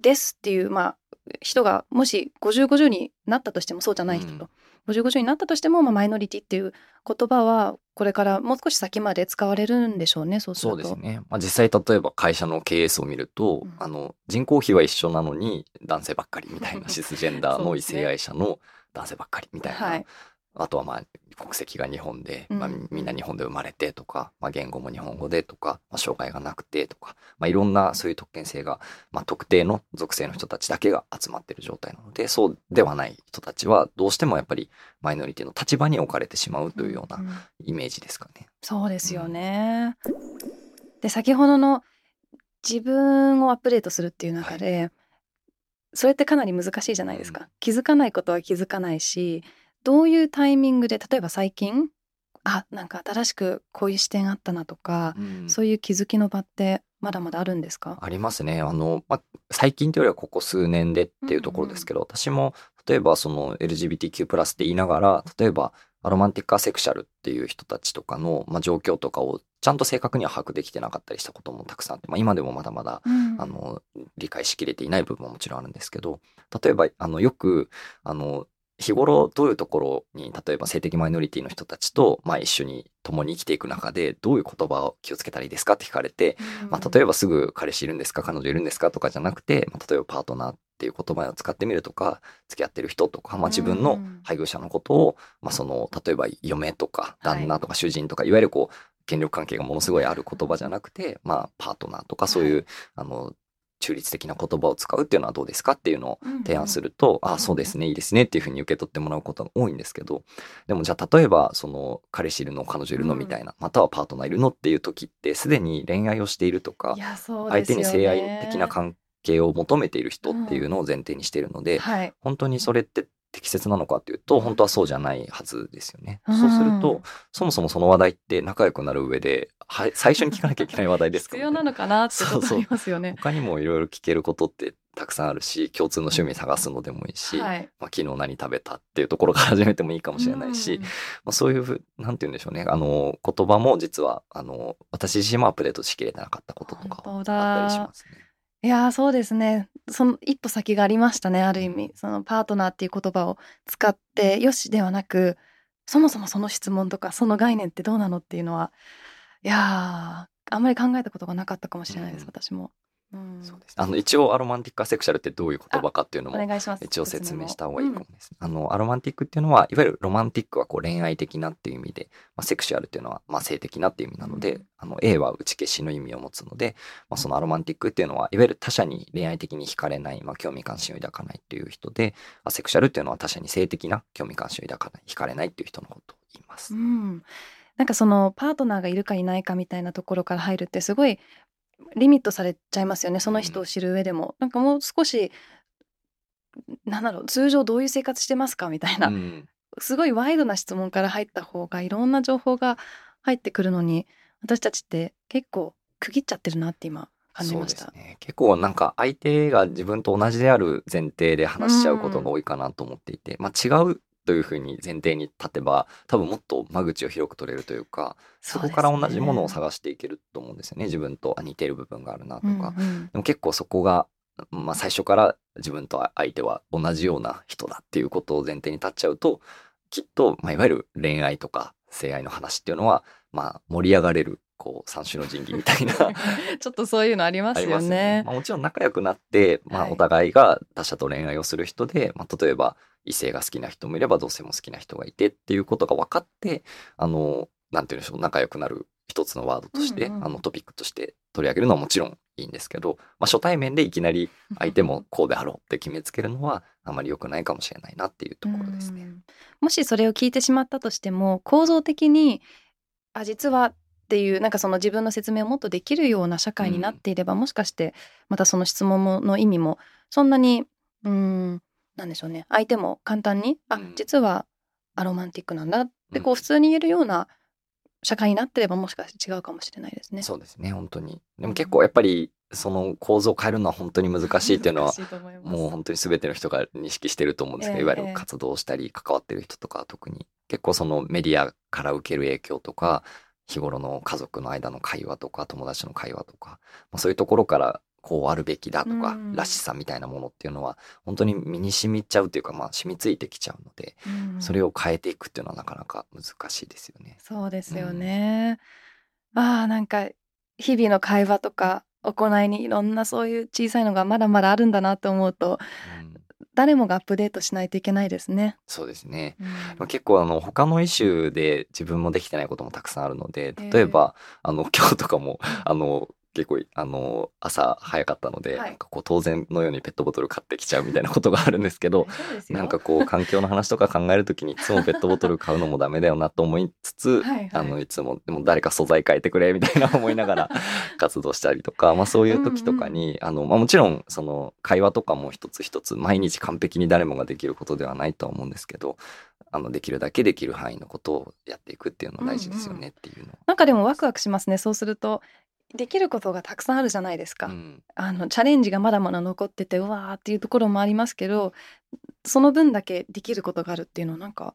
ですっていう、まあ、人がもし5050になったとしてもそうじゃない人と、5050になったとしても、まあ、マイノリティっていう言葉はこれからもう少し先まで使われるんでしょうねそうすると。そうですね。まあ、実際例えば会社の経営数を見ると、うんあの人口比は一緒なのに男性ばっかりみたいな シスジェンダーの異性愛者の男性ばっかりみたいな、はいあとはまあ国籍が日本で、うんまあ、みんな日本で生まれてとか、まあ、言語も日本語でとか、まあ、障害がなくてとか、まあ、いろんなそういう特権性が、まあ、特定の属性の人たちだけが集まってる状態なのでそうではない人たちはどうしてもやっぱりマイノリティの立場に置かれてしまうというようなんイメージですかね。そうですよね。で先ほどの自分をアップデートするっていう中で、それってかなり難しいじゃないですか。気づかないことは気づかないしどういうタイミングで例えば最近あなんか新しくこういう視点あったなとか、うん。そういう気づきの場ってまだまだあるんですか？ありますね。あの、まあ、最近というよりはここ数年でっていうところですけど、私も例えばその LGBTQ+ って言いながら、例えばアロマンティックアセクシャルっていう人たちとかの、まあ、状況とかをちゃんと正確には把握できてなかったりしたこともたくさんあって、まあ、今でもまだまだあの理解しきれていない部分ももちろんあるんですけど例えばあのよくあの日頃どういうところに例えば性的マイノリティの人たちと、まあ、一緒に共に生きていく中でどういう言葉を気をつけたらいいですかって聞かれて、まあ、例えばすぐ彼氏いるんですか彼女いるんですかとかじゃなくて、まあ、例えばパートナーっていう言葉を使ってみるとか付き合ってる人とか、まあ、自分の配偶者のことを、まあ、その例えば嫁とか旦那とか主人とか、はい、いわゆるこう権力関係がものすごいある言葉じゃなくて、まあ、パートナーとかそういう、はい、あの中立的な言葉を使うっていうのはどうですかっていうのを提案すると、うんうん、ああそうですねいいですねっていうふうに受け取ってもらうことが多いんですけどでもじゃあ例えばその彼氏いるの彼女いるのみたいな、うん、またはパートナーいるのっていう時ってすでに恋愛をしているとか、ね、相手に性愛的な関係を求めている人っていうのを前提にしているので、うんはい、本当にそれって適切なのかっていうと本当はそうじゃないはずですよね。うん、そうするとそもそもその話題って仲良くなる上では最初に聞かなきゃいけない話題ですから、ね、必要なのかなってことありますよね。他にもいろいろ聞けることってたくさんあるし共通の趣味探すのでもいいし、はい、まあ、昨日何食べたっていうところから始めてもいいかもしれないし、うん、まあ、そういうなんて言うんでしょうね。あの言葉も実はあの私自身もアップデートしきれてなかったこととかあったりしますね。いやそうですね。その一歩先がありましたねある意味。そのパートナーっていう言葉を使ってよしではなくそもそもその質問とかその概念ってどうなのっていうのはいやあんまり考えたことがなかったかもしれないです、うん、私も。そうです。あの一応アロマンティックアセクシャルってどういう言葉かっていうのも一応説明した方がいいかもです、うん、あのアロマンティックっていうのはいわゆるロマンティックはこう恋愛的なっていう意味で、まあ、セクシュアルっていうのはまあ性的なっていう意味なので、うん、あの A は打ち消しの意味を持つので、まあ、そのアロマンティックっていうのはいわゆる他者に恋愛的に惹かれない、まあ、興味関心を抱かないっていう人でアセクシャルっていうのは他者に性的な興味関心を抱かない惹かれないっていう人のことを言います。うん。なんかそのパートナーがいるかいないかみたいなところから入るってすごいリミットされちゃいますよねその人を知る上でも、なんかもう少しなんだろう通常どういう生活してますかみたいな、うん、すごいワイドな質問から入った方がいろんな情報が入ってくるのに私たちって結構区切っちゃってるなって今感じました、ね、結構なんか相手が自分と同じである前提で話しちゃうことが多いかなと思っていて、うん、まあ違うというふうに前提に立てば多分もっと間口を広く取れるというかそこから同じものを探していけると思うんですよね自分と似てる部分があるなとか、うんうん、でも結構そこが、まあ、最初から自分と相手は同じような人だっていうことを前提に立っちゃうときっと、まあ、いわゆる恋愛とか性愛の話っていうのは、まあ、盛り上がれるこう三種の神器みたいな。ちょっとそういうのありますよね。ね。まあ、もちろん仲良くなって、まあ、お互いが他者と恋愛をする人で、はい、まあ、例えば異性が好きな人もいれば同性も好きな人がいてっていうことが分かってあのなんて言うんでしょう仲良くなる一つのワードとして、うんうん、あのトピックとして取り上げるのはもちろんいいんですけど、まあ、初対面でいきなり相手もこうであろうって決めつけるのはあまり良くないかもしれないなっていうところですね。もしそれを聞いてしまったとしても構造的にあ実はっていうなんかその自分の説明をもっとできるような社会になっていれば、うん、もしかしてまたその質問もの意味もそんなにうんなんでしょうね。相手も簡単に「あ実はアロマンティックなんだ」ってこう普通に言えるような社会になってればもしかして違うかもしれないですね。そうですね本当に。でも結構やっぱりその構造を変えるのは本当に難しいっていうのはもう本当に全ての人が認識してると思うんですけど、いわゆる活動したり関わってる人とか特に。結構そのメディアから受ける影響とか日頃の家族の間の会話とか友達の会話とか、まあ、そういうところからこうあるべきだとか、らしさみたいなものっていうのは本当に身に染みちゃうというかまあ染みついてきちゃうので、それを変えていくっていうのはなかなか難しいですよね。そうですよね。うん、ああなんか日々の会話とか行いにいろんなそういう小さいのがまだまだあるんだなと思うと、うん、誰もがアップデートしないといけないですね。そうですね。うん、結構あの他のイシューで自分もできてないこともたくさんあるので、例えば、えー、あの今日とかもあの結構あの朝早かったので、はい、なんかこう当然のようにペットボトル買ってきちゃうみたいなことがあるんですけどなんかこう環境の話とか考える時にいつもペットボトル買うのもダメだよなと思いつつ はい、あのいつもでも誰か素材変えてくれみたいな思いながら 活動したりとか、まあ、そういう時とかに、うんうん、あのまあ、もちろんその会話とかも一つ一つ毎日完璧に誰もができることではないとは思うんですけどあのできるだけできる範囲のことをやっていくっていうのは大事ですよねっていうの、うんうん、なんかでもワクワクしますね。そうするとできることがたくさんあるじゃないですか、うん、あのチャレンジがまだまだ残っててうわーっていうところもありますけどその分だけできることがあるっていうのはなんか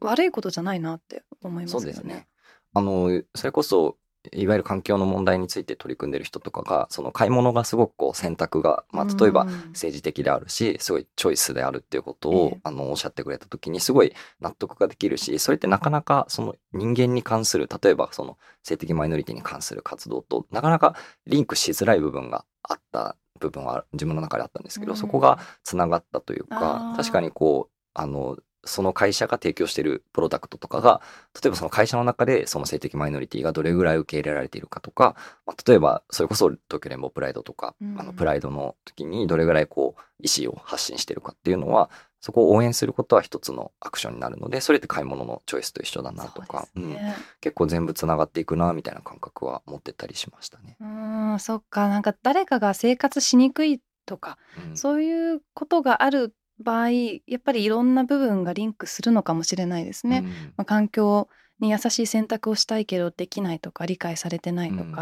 悪いことじゃないなって思いますよね。そうですね。あのそれこそいわゆる環境の問題について取り組んでる人とかが、その買い物がすごくこう選択が、まあ、例えば政治的であるし、すごいチョイスであるっていうことを、あの、おっしゃってくれた時にすごい納得ができるし、それってなかなかその人間に関する、例えばその性的マイノリティに関する活動と、なかなかリンクしづらい部分があった部分は自分の中であったんですけど、そこがつながったというか、確かにこう、あの、その会社が提供しているプロダクトとかが、例えばその会社の中でその性的マイノリティがどれぐらい受け入れられているかとか、まあ、例えばそれこそ東京連邦プライドとか、うん、あのプライドの時にどれぐらいこう意思を発信してるかっていうのは、そこを応援することは一つのアクションになるので、それって買い物のチョイスと一緒だなとか、うね、うん、結構全部つながっていくなみたいな感覚は持ってたりしましたね。うん、そっか。なんか誰かが生活しにくいとか、うん、そういうことがある場合やっぱりいろんな部分がリンクするのかもしれないですね。うん、まあ、環境に優しい選択をしたいけどできないとか理解されてないとか、うん、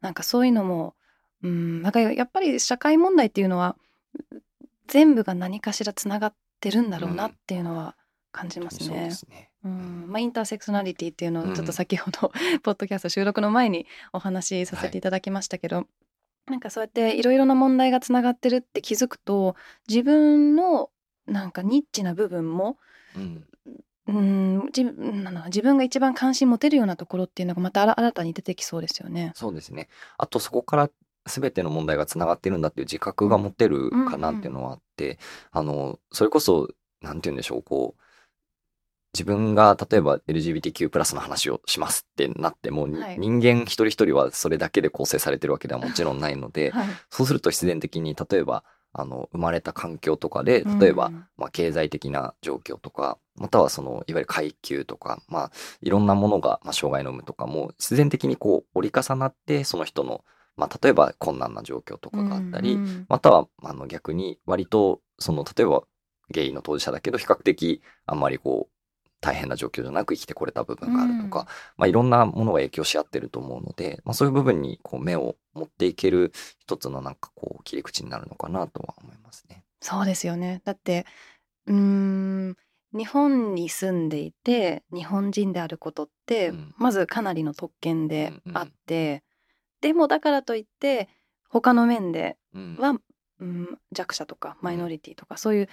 なんかそういうのも、うん、なんかやっぱり社会問題っていうのは全部が何かしらつながってるんだろうなっていうのは感じますね。うん、まあ、インターセクショナリティっていうのをちょっと先ほど、うん、ポッドキャスト収録の前にお話しさせていただきましたけど、はいなんかそうやっていろいろな問題がつながってるって気づくと自分のなんかニッチな部分も、うん、うん自自分が一番関心持てるようなところっていうのがまた新たに出てきそうですよね。そうですね。あとそこから全ての問題がつながってるんだっていう自覚が持てるかなっていうのはあって、あのそれこそなんて言うんでしょうこう自分が例えば LGBTQ+ の話をしますってなっても、はい、人間一人一人はそれだけで構成されてるわけではもちろんないので、はい、そうすると必然的に例えばあの生まれた環境とかで例えば、うん、まあ、経済的な状況とかまたはそのいわゆる階級とか、まあ、いろんなものが、まあ、障害の有無とかも自然的にこう折り重なってその人の、まあ、例えば困難な状況とかがあったり、うん、またはあの逆に割とその例えばゲイの当事者だけど比較的あんまりこう大変な状況じゃなく生きてこれた部分があるとか、うん、まあ、いろんなものが影響し合ってると思うので、まあ、そういう部分にこう目を持っていける一つのなんかこう切り口になるのかなとは思いますね。そうですよね。だってうん日本に住んでいて日本人であることって、うん、まずかなりの特権であって、うん。うん、でもだからといって他の面では、うん、弱者とかマイノリティとか、そういう、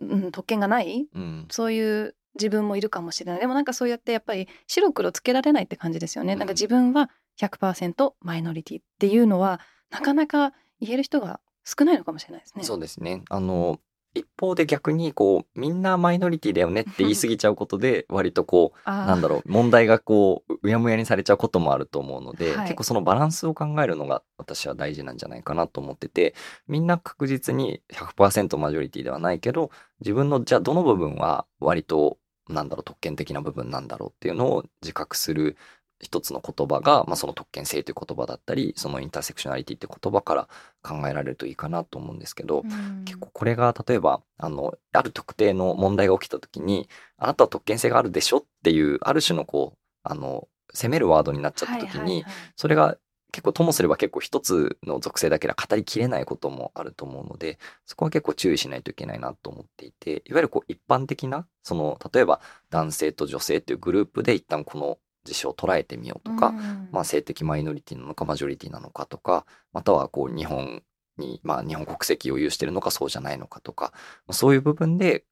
うん、特権がない、そういう自分もいるかもしれない。でもなんかそうやってやっぱり白黒つけられないって感じですよね、うん、なんか自分は100%マイノリティっていうのはなかなか言える人が少ないのかもしれないですね。そうですね。あの一方で逆にこうみんなマイノリティだよねって言い過ぎちゃうことで 割とこうなんだろう問題がこううやむやにされちゃうこともあると思うので、はい、結構そのバランスを考えるのが私は大事なんじゃないかなと思っててみんな確実に100%マジョリティではないけど自分のじゃあどの部分は割となんだろう特権的な部分なんだろうっていうのを自覚する一つの言葉が、まあ、その特権性という言葉だったりそのインターセクショナリティって言葉から考えられるといいかなと思うんですけど、うん、結構これが例えばあのある特定の問題が起きた時にあなたは特権性があるでしょっていうある種のこうあの責めるワードになっちゃった時に、それが結構ともすれば結構一つの属性だけで語りきれないこともあると思うので、そこは結構注意しないといけないなと思っていて、いわゆるこう一般的な、その、例えば男性と女性っていうグループで一旦この事象を捉えてみようとか、うん、まあ性的マイノリティなのかマジョリティなのかとか、またはこう日本に、まあ日本国籍を有してるのかそうじゃないのかとか、そういう部分で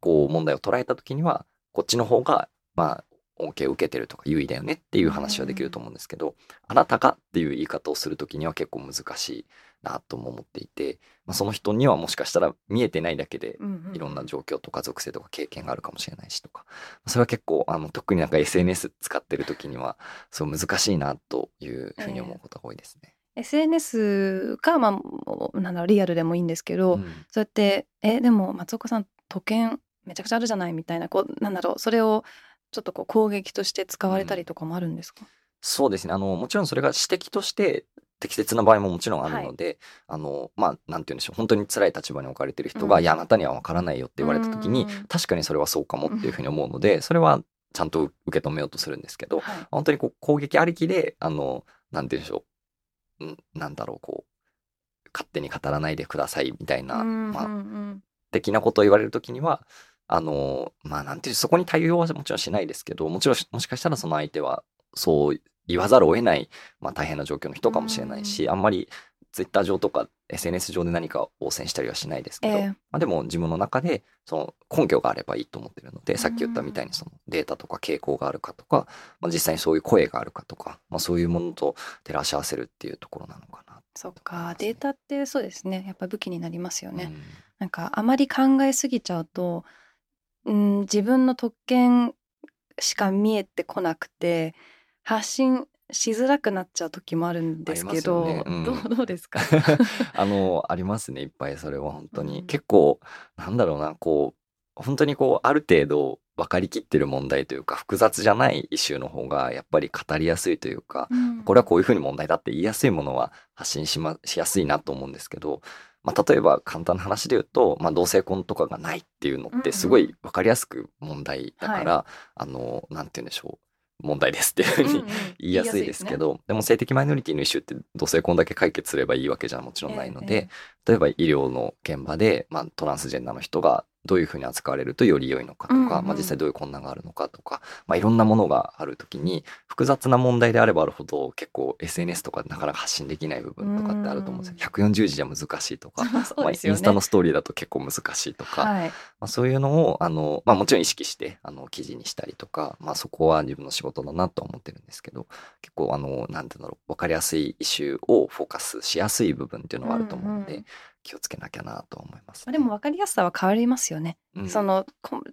こう問題を捉えた時には、こっちの方が、まあ恩恵を受けてるとか優位だよねっていう話はできると思うんですけど、あなたがっていう言い方をする時には結構難しいなとも思っていて、まあ、その人にはもしかしたら見えてないだけでいろんな状況とか属性とか経験があるかもしれないしとか、それは結構あの特になんか SNS 使ってる時にはそう難しいなというふうに思うことが多いですね。えー SNS か、まあ、なんだろうリアルでもいいんですけど、うん、そうやってえでも松岡さん都県めちゃくちゃあるじゃないみたいなこうなんだろうそれをちょっとこう攻撃として使われたりとかもあるんですか、うん、そうですね。あのもちろんそれが指摘として適切な場合ももちろんあるので、はい、あのまあなんて言うんでしょう。本当に辛い立場に置かれてる人が、うん、いやあなたには分からないよって言われた時に、確かにそれはそうかもっていうふうに思うので、それはちゃんと受け止めようとするんですけど、はい、本当にこう攻撃ありきであのなんて言うんでしょう、ん、なんだろうこう勝手に語らないでくださいみたいな、まあ、的なことを言われる時にはあの、まあなんていう、そこに対応はもちろんしないですけど、もちろん、もしかしたらその相手はそう言わざるを得ない、まあ、大変な状況の人かもしれないし、あんまりツイッター上とか SNS 上で何か応戦したりはしないですけど、えー、まあ、でも自分の中でその根拠があればいいと思ってるので、さっき言ったみたいにそのデータとか傾向があるかとか、まあ、実際にそういう声があるかとか、まあ、そういうものと照らし合わせるっていうところなのかな。そっかデータってそうですね。やっぱ武器になりますよね。うん、なんかあまり考えすぎちゃうと、うん、自分の特権しか見えてこなくて発信しづらくなっちゃう時もあるんですけど、ね。うん、どうどうですか？あのありますね。いっぱいそれは本当に、うん、結構なんだろうなこう本当にこうある程度分かりきってる問題というか複雑じゃないイシューの方がやっぱり語りやすいというか、うん、これはこういうふうに問題だって言いやすいものは発信し,、ま、しやすいなと思うんですけど、まあ、例えば簡単な話で言うと、まあ、同性婚とかがないっていうのってすごい分かりやすく問題だから、うんうん、あのなんて言うんでしょう問題ですっていうふうに言いやすいですけど、うんうんでね、でも性的マイノリティのイシューって同性婚だけ解決すればいいわけじゃもちろんないので、えー、例えば医療の現場で、まあ、トランスジェンダーの人がどういうふうに扱われるとより良いのかとか、うんうん、まあ、実際どういう困難があるのかとか、まあ、いろんなものがある時に複雑な問題であればあるほど結構 SNS とかなかなか発信できない部分とかってあると思うんですよ。140字じゃ難しいとか、ね、まあ、インスタのストーリーだと結構難しいとか、はい、まあ、そういうのをあの、まあ、もちろん意識してあの記事にしたりとか、まあ、そこは自分の仕事だなと思ってるんですけど結構あのなんていうんだろう分かりやすいイシューをフォーカスしやすい部分っていうのはあると思うので。うんうん気をつけなきゃなと思います、ね、でも分かりやすさは変わりますよね。うん、その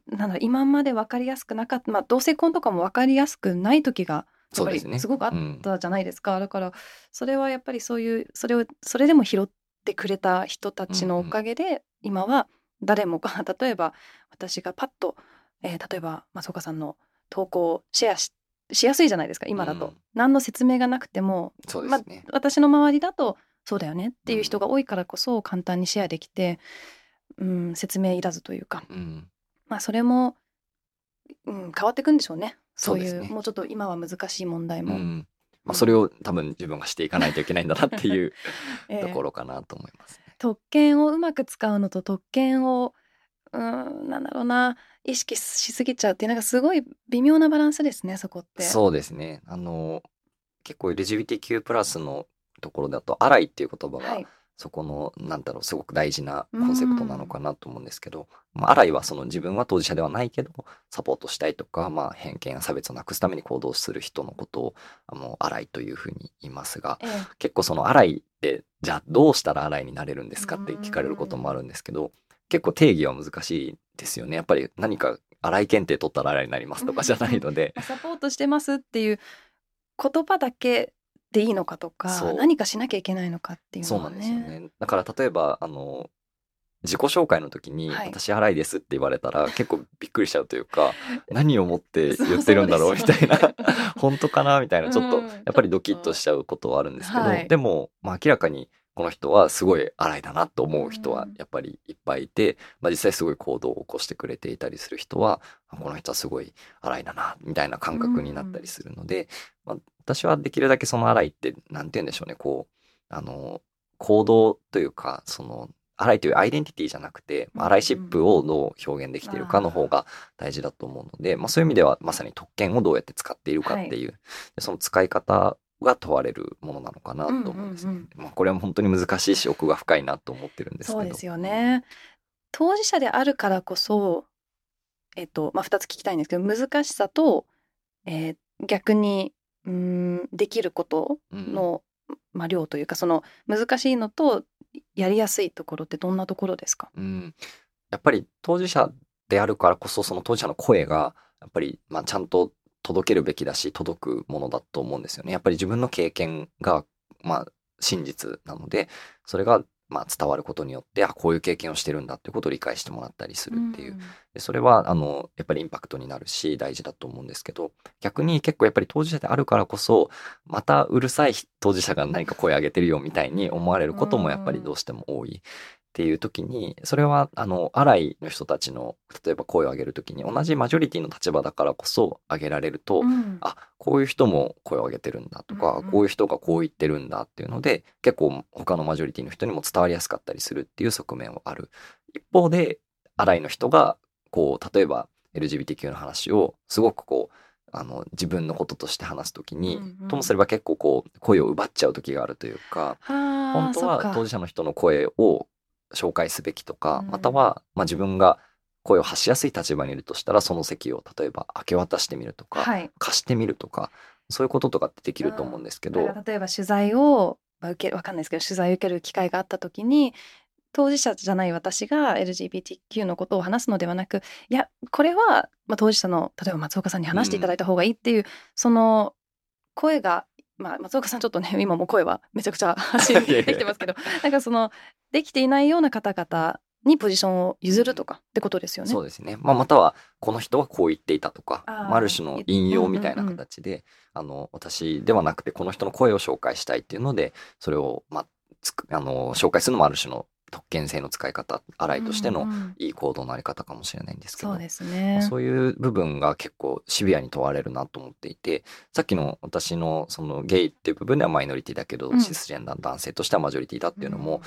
なんだ今まで分かりやすくなかった、まあ、同性婚とかも分かりやすくない時がやっぱりすごくあったじゃないですか、ねうん、だからそれはやっぱりそういうそれをそれでも拾ってくれた人たちのおかげで、うんうん、今は誰もが 例えば私がパッと、えー、例えば松岡さんの投稿をシェアししやすいじゃないですか今だと、うん、何の説明がなくても、ね、まあ、私の周りだとそうだよねっていう人が多いからこそ簡単にシェアできて、うん、説明いらずというか、うん、まあそれも、うん、変わっていくんでしょうね。そういう、ね、もうちょっと今は難しい問題も。うん。まあ、それを多分自分がしていかないといけないんだなっていう えところかなと思います、ね、特権をうまく使うのと特権をうんなんだろうな意識しすぎちゃうっていうなんかすごい微妙なバランスですねそこって。そうですね。あの結構 LGBTQ+ プラスのところだと「荒い」っていう言葉が、そこのなんだろうすごく大事なコンセプトなのかなと思うんですけど、まあ、荒井はその自分は当事者ではないけどサポートしたいとか、まあ、偏見や差別をなくすために行動する人のことをあの荒井というふうに言いますが、ええ、結構その荒井ってじゃあどうしたら荒井になれるんですかって聞かれることもあるんですけど結構定義は難しいですよね。やっぱり何か荒井検定取ったら荒井になりますとかじゃないので。サポートしてますっていう言葉だけでいいのかとか何かしなきゃいけないのかっていうのは、ね、そうなんですよね。だから例えばあの自己紹介の時に「私払いです」って言われたら、結構びっくりしちゃうというか 何をもって言ってるんだろう？みたいな。本当かな？みたいな。ちょっとやっぱりドキッとしちゃうことはあるんですけど、でも、まあ、明らかにこの人はすごい荒いだなと思う人はやっぱりいっぱいいて、まあ、実際すごい行動を起こしてくれていたりする人はこの人はすごい荒いだなみたいな感覚になったりするので、まあ、私はできるだけその荒いって何て言うんでしょうねこうあの行動というかその荒いというアイデンティティじゃなくて、アライシップをどう表現できているかの方が大事だと思うので、まあ、そういう意味ではまさに特権をどうやって使っているかっていう、はい、その使い方が問われるものなのかなと思うんです、ねうんうんうん、まあ、これは本当に難しいし奥が深いなと思ってるんですけど。そうですよね。当事者であるからこそえっとまあ2つ聞きたいんですけど難しさと、えー、逆にうんできることの、うん、まあ、量というかその難しいのとやりやすいところってどんなところですか、うん、やっぱり当事者であるからこそその当事者の声がやっぱり、まあ、ちゃんと届けるべきだし届くものだと思うんですよね。やっぱり自分の経験が、まあ、真実なのでそれがまあ、伝わることによってあこういう経験をしてるんだっていうことを理解してもらったりするっていう、うん、でそれはあのやっぱりインパクトになるし大事だと思うんですけど逆に結構やっぱり当事者であるからこそまたうるさい当事者が何か声上げてるよみたいに思われることもやっぱりどうしても多い。っていう時にそれはあのアライの人たちの例えば声を上げる時に同じマジョリティの立場だからこそ上げられると、うん、あこういう人も声を上げてるんだとか、うんうん、こういう人がこう言ってるんだっていうので結構他のマジョリティの人にも伝わりやすかったりするっていう側面はある。一方でアライの人がこう例えば LGBTQ の話をすごくこうあの自分のこととして話す時に、うんうん。ともすれば結構こう声を奪っちゃう時があるというか本本当は当事者の人の声を紹介すべきとか、うん。または、まあ、自分が声を発しやすい立場にいるとしたらその席を例えば明け渡してみるとか、はい。貸してみるとかそういうこととかってできると思うんですけど、例えば取材を、まあ、受けわかんないですけど取材を受ける機会があった時に当事者じゃない私が LGBTQ のことを話すのではなくいやこれは、まあ、当事者の例えば松岡さんに話していただいた方がいいっていう、その声が、まあ、松岡さんちょっとね 今も声はめちゃくちゃ 発信いやいやできてますけどなんかそのできていないような方々にポジションを譲るとかってことですよね。そうですね、まあ、またはこの人はこう言っていたとかあー。まあある種の引用みたいな形で、あの私ではなくてこの人の声を紹介したいっていうのでそれを、まあ、つくあの紹介するのもある種の特権性の使い方洗いとしてのいい行動のあり方かもしれないんですけど、そういう部分が結構シビアに問われるなと思っていてさっきの私のそのゲイっていう部分ではマイノリティだけど、うん。シスジェンダーの男性としてはマジョリティだっていうのも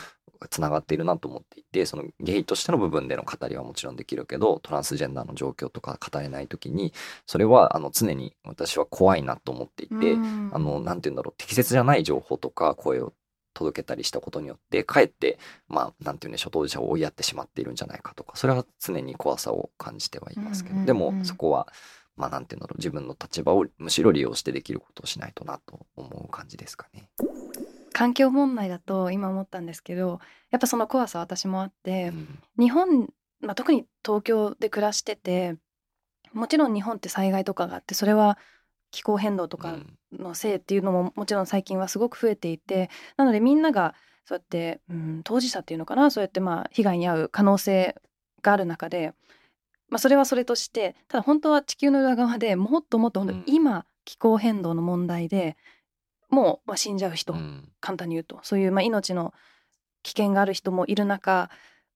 つながっているなと思っていてそのゲイとしての部分での語りはもちろんできるけどトランスジェンダーの状況とか語れない時にそれはあの常に私は怖いなと思っていて、うん。あのなんて言うんだろう適切じゃない情報とか声を届けたりしたことによってかえってまあなんて言うんでしょう当事者を追いやってしまっているんじゃないかとかそれは常に怖さを感じてはいますけど、うんうんうんでもそこはまあなんて言うんだろう自分の立場をむしろ利用してできることをしないとなと思う感じですかね。環境問題だと今思ったんですけどやっぱその怖さ私もあってうん日本、まあ、特に東京で暮らしててもちろん日本って災害とかがあってそれは気候変動とかうん。のせいっていうのももちろん最近はすごく増えていてなのでみんながそうやって、うん、当事者っていうのかなそうやってまあ被害に遭う可能性がある中で、まあ、それはそれとしてただ本当は地球の裏側でもっともっと今気候変動の問題でもう、まあ、死んじゃう人、うん。簡単に言うとそういう、まあ、命の危険がある人もいる中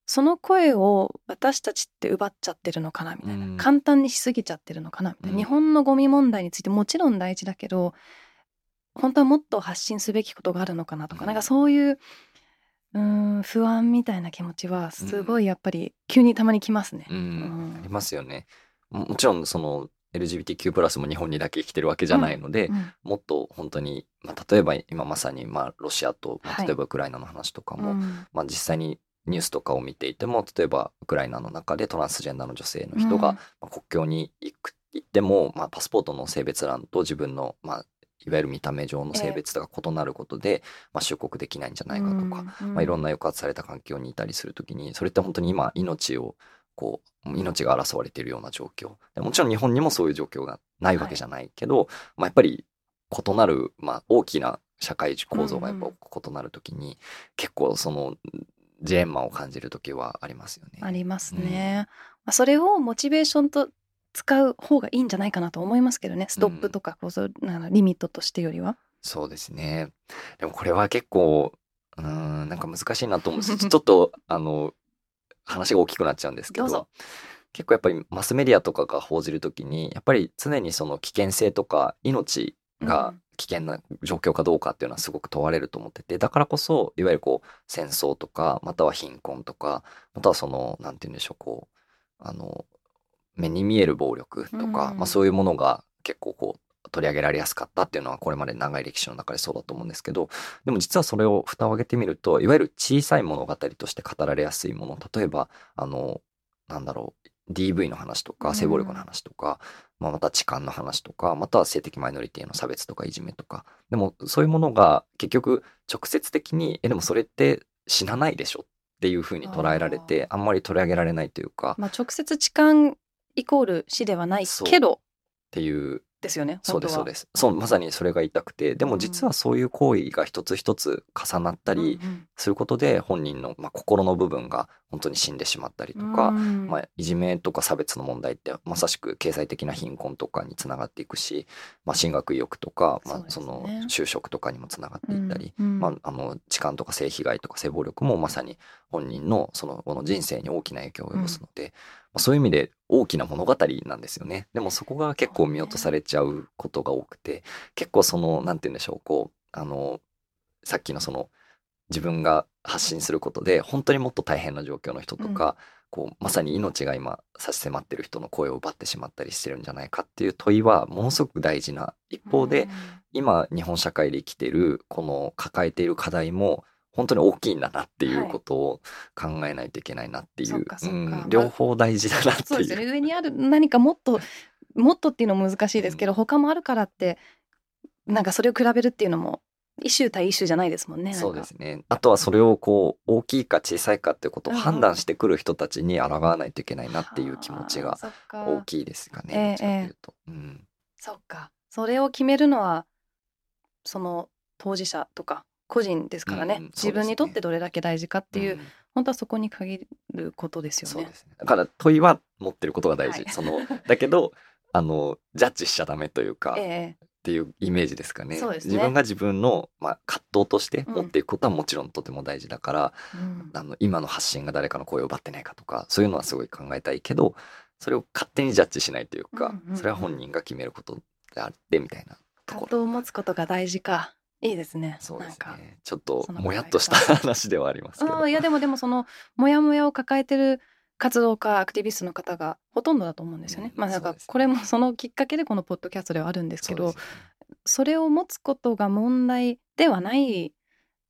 その声を私たちって奪っちゃってるのかなみたいな、うん。簡単にしすぎちゃってるのかなみたいな、うん。日本のゴミ問題についてもちろん大事だけど本当はもっと発信すべきことがあるのかなとか、うん。なんかそういううーん不安みたいな気持ちはすごいやっぱり急にたまにきますね。うん。うん。ありますよね。ももちろんその LGBTQ+ も日本にだけ生きてるわけじゃないので、うん。もっと本当に、まあ、例えば今まさにまあロシアと、まあはい。例えばウクライナの話とかも、うん。まあ、実際にニュースとかを見ていても例えばウクライナの中でトランスジェンダーの女性の人が、うん。まあ、国境に行く行っても、まあ、パスポートの性別欄と自分の、まあ、いわゆる見た目上の性別とか異なることで、まあ、出国できないんじゃないかとか、うんまあ、いろんな抑圧された環境にいたりするときにそれって本当に今命をこう命が争われているような状況。でもちろん日本にもそういう状況がないわけじゃないけど、まあ、やっぱり異なる、まあ、大きな社会構造がやっぱ異なるときに、結構そのジレンマを感じる時はありますよね。ありますね。まあ、それをモチベーションと使う方がいいんじゃないかなと思いますけどねストップとかこうそうあのリミットとしてよりは。そうですね。でもこれは結構、うーん、なんか難しいなと思うし、ちょっと、あの、話が大きくなっちゃうんですけど、どうぞ結構やっぱりマスメディアとかが報じるときに、やっぱり常にその危険性とか命がうん危険な状況かどうかっていうのはすごく問われると思ってて、だからこそ、いわゆるこう、戦争とか、または貧困とか、またはその、なんて言うんでしょう、こう、あの、目に見える暴力とか、うん。まあそういうものが結構こう、取り上げられやすかったっていうのはこれまで長い歴史の中でそうだと思うんですけどでも実はそれを蓋を上げてみるといわゆる小さい物語として語られやすいもの例えばあのなんだろう DV の話とうん。か性暴力の話とか、まあ、また痴漢の話とかまたは性的マイノリティへの差別とかいじめとか。でもそういうものが結局直接的にえでもそれって死なないでしょっていうふうに捉えられてあんまり取り上げられないというか。まあ、直接痴漢イコール死ではないけど。っていうですよねそうですそうでです。そうまさにそれが言いたくて。でも実はそういう行為が一つ一つ重なったりすることで本人の、まあ、心の部分が本当に死んでしまったりとか、まあ、いじめとか差別の問題ってまさしく経済的な貧困とかにつながっていくし、まあ、進学意欲とか、まあその就職とかにもつながっていったり、うんまあ、あの痴漢とか性被害とか性暴力もまさに本人のその後の人生に大きな影響を及ぼすので、まあ、そういう意味で大きな物語なんですよね。でもそこが結構見落とされちゃうことが多くて結構そのなんて言うんでしょうこうあのさっきのその自分が発信することで本当にもっと大変な状況の人とか、こうまさに命が今差し迫ってる人の声を奪ってしまったりしてるんじゃないかっていう問いはものすごく大事な一方で、今日本社会で生きてるこの抱えている課題も本当に大きいんだなっていうことを考えないといけないなっていう、はいうん。両方大事だなっていう。そう上にある何かもっともっとっていうのも難しいですけど、うん他もあるからってなんかそれを比べるっていうのも一種対一種じゃないですもんねそうですね。あとはそれをこう大きいか小さいかっていうことを判断してくる人たちに抗わないといけないなっていう気持ちが大きいですかね。ええどっちかというと。うん。そっか。それを決めるのはその当事者とか個人ですからね,、うんうん自分にとってどれだけ大事かっていう、ん。本当はそこに限ることですよね。ね。だから問いは持ってることが大事。はい。そのだけどあのジャッジしちゃダメというか、ええ。っていうイメージですかね。ね。自分が自分の、まあ、葛藤としてうん。持っていくことはもちろんとても大事だから、うん。あの今の発信が誰かの声を奪ってないかとかそういうのはすごい考えたいけどそれを勝手にジャッジしないというか、うんうんうん。それは本人が決めることであってみたいなところ。葛藤を持つことが大事かいいですねそうですなんかね。ちょっともやっとした話ではありますけど。いやでもでもそのモヤモヤを抱えてる活動家アクティビストの方がほとんどだと思うんですよね。うんまあなんかこれもそのきっかけでこのポッドキャストではあるんですけどそうですそれを持つことが問題ではない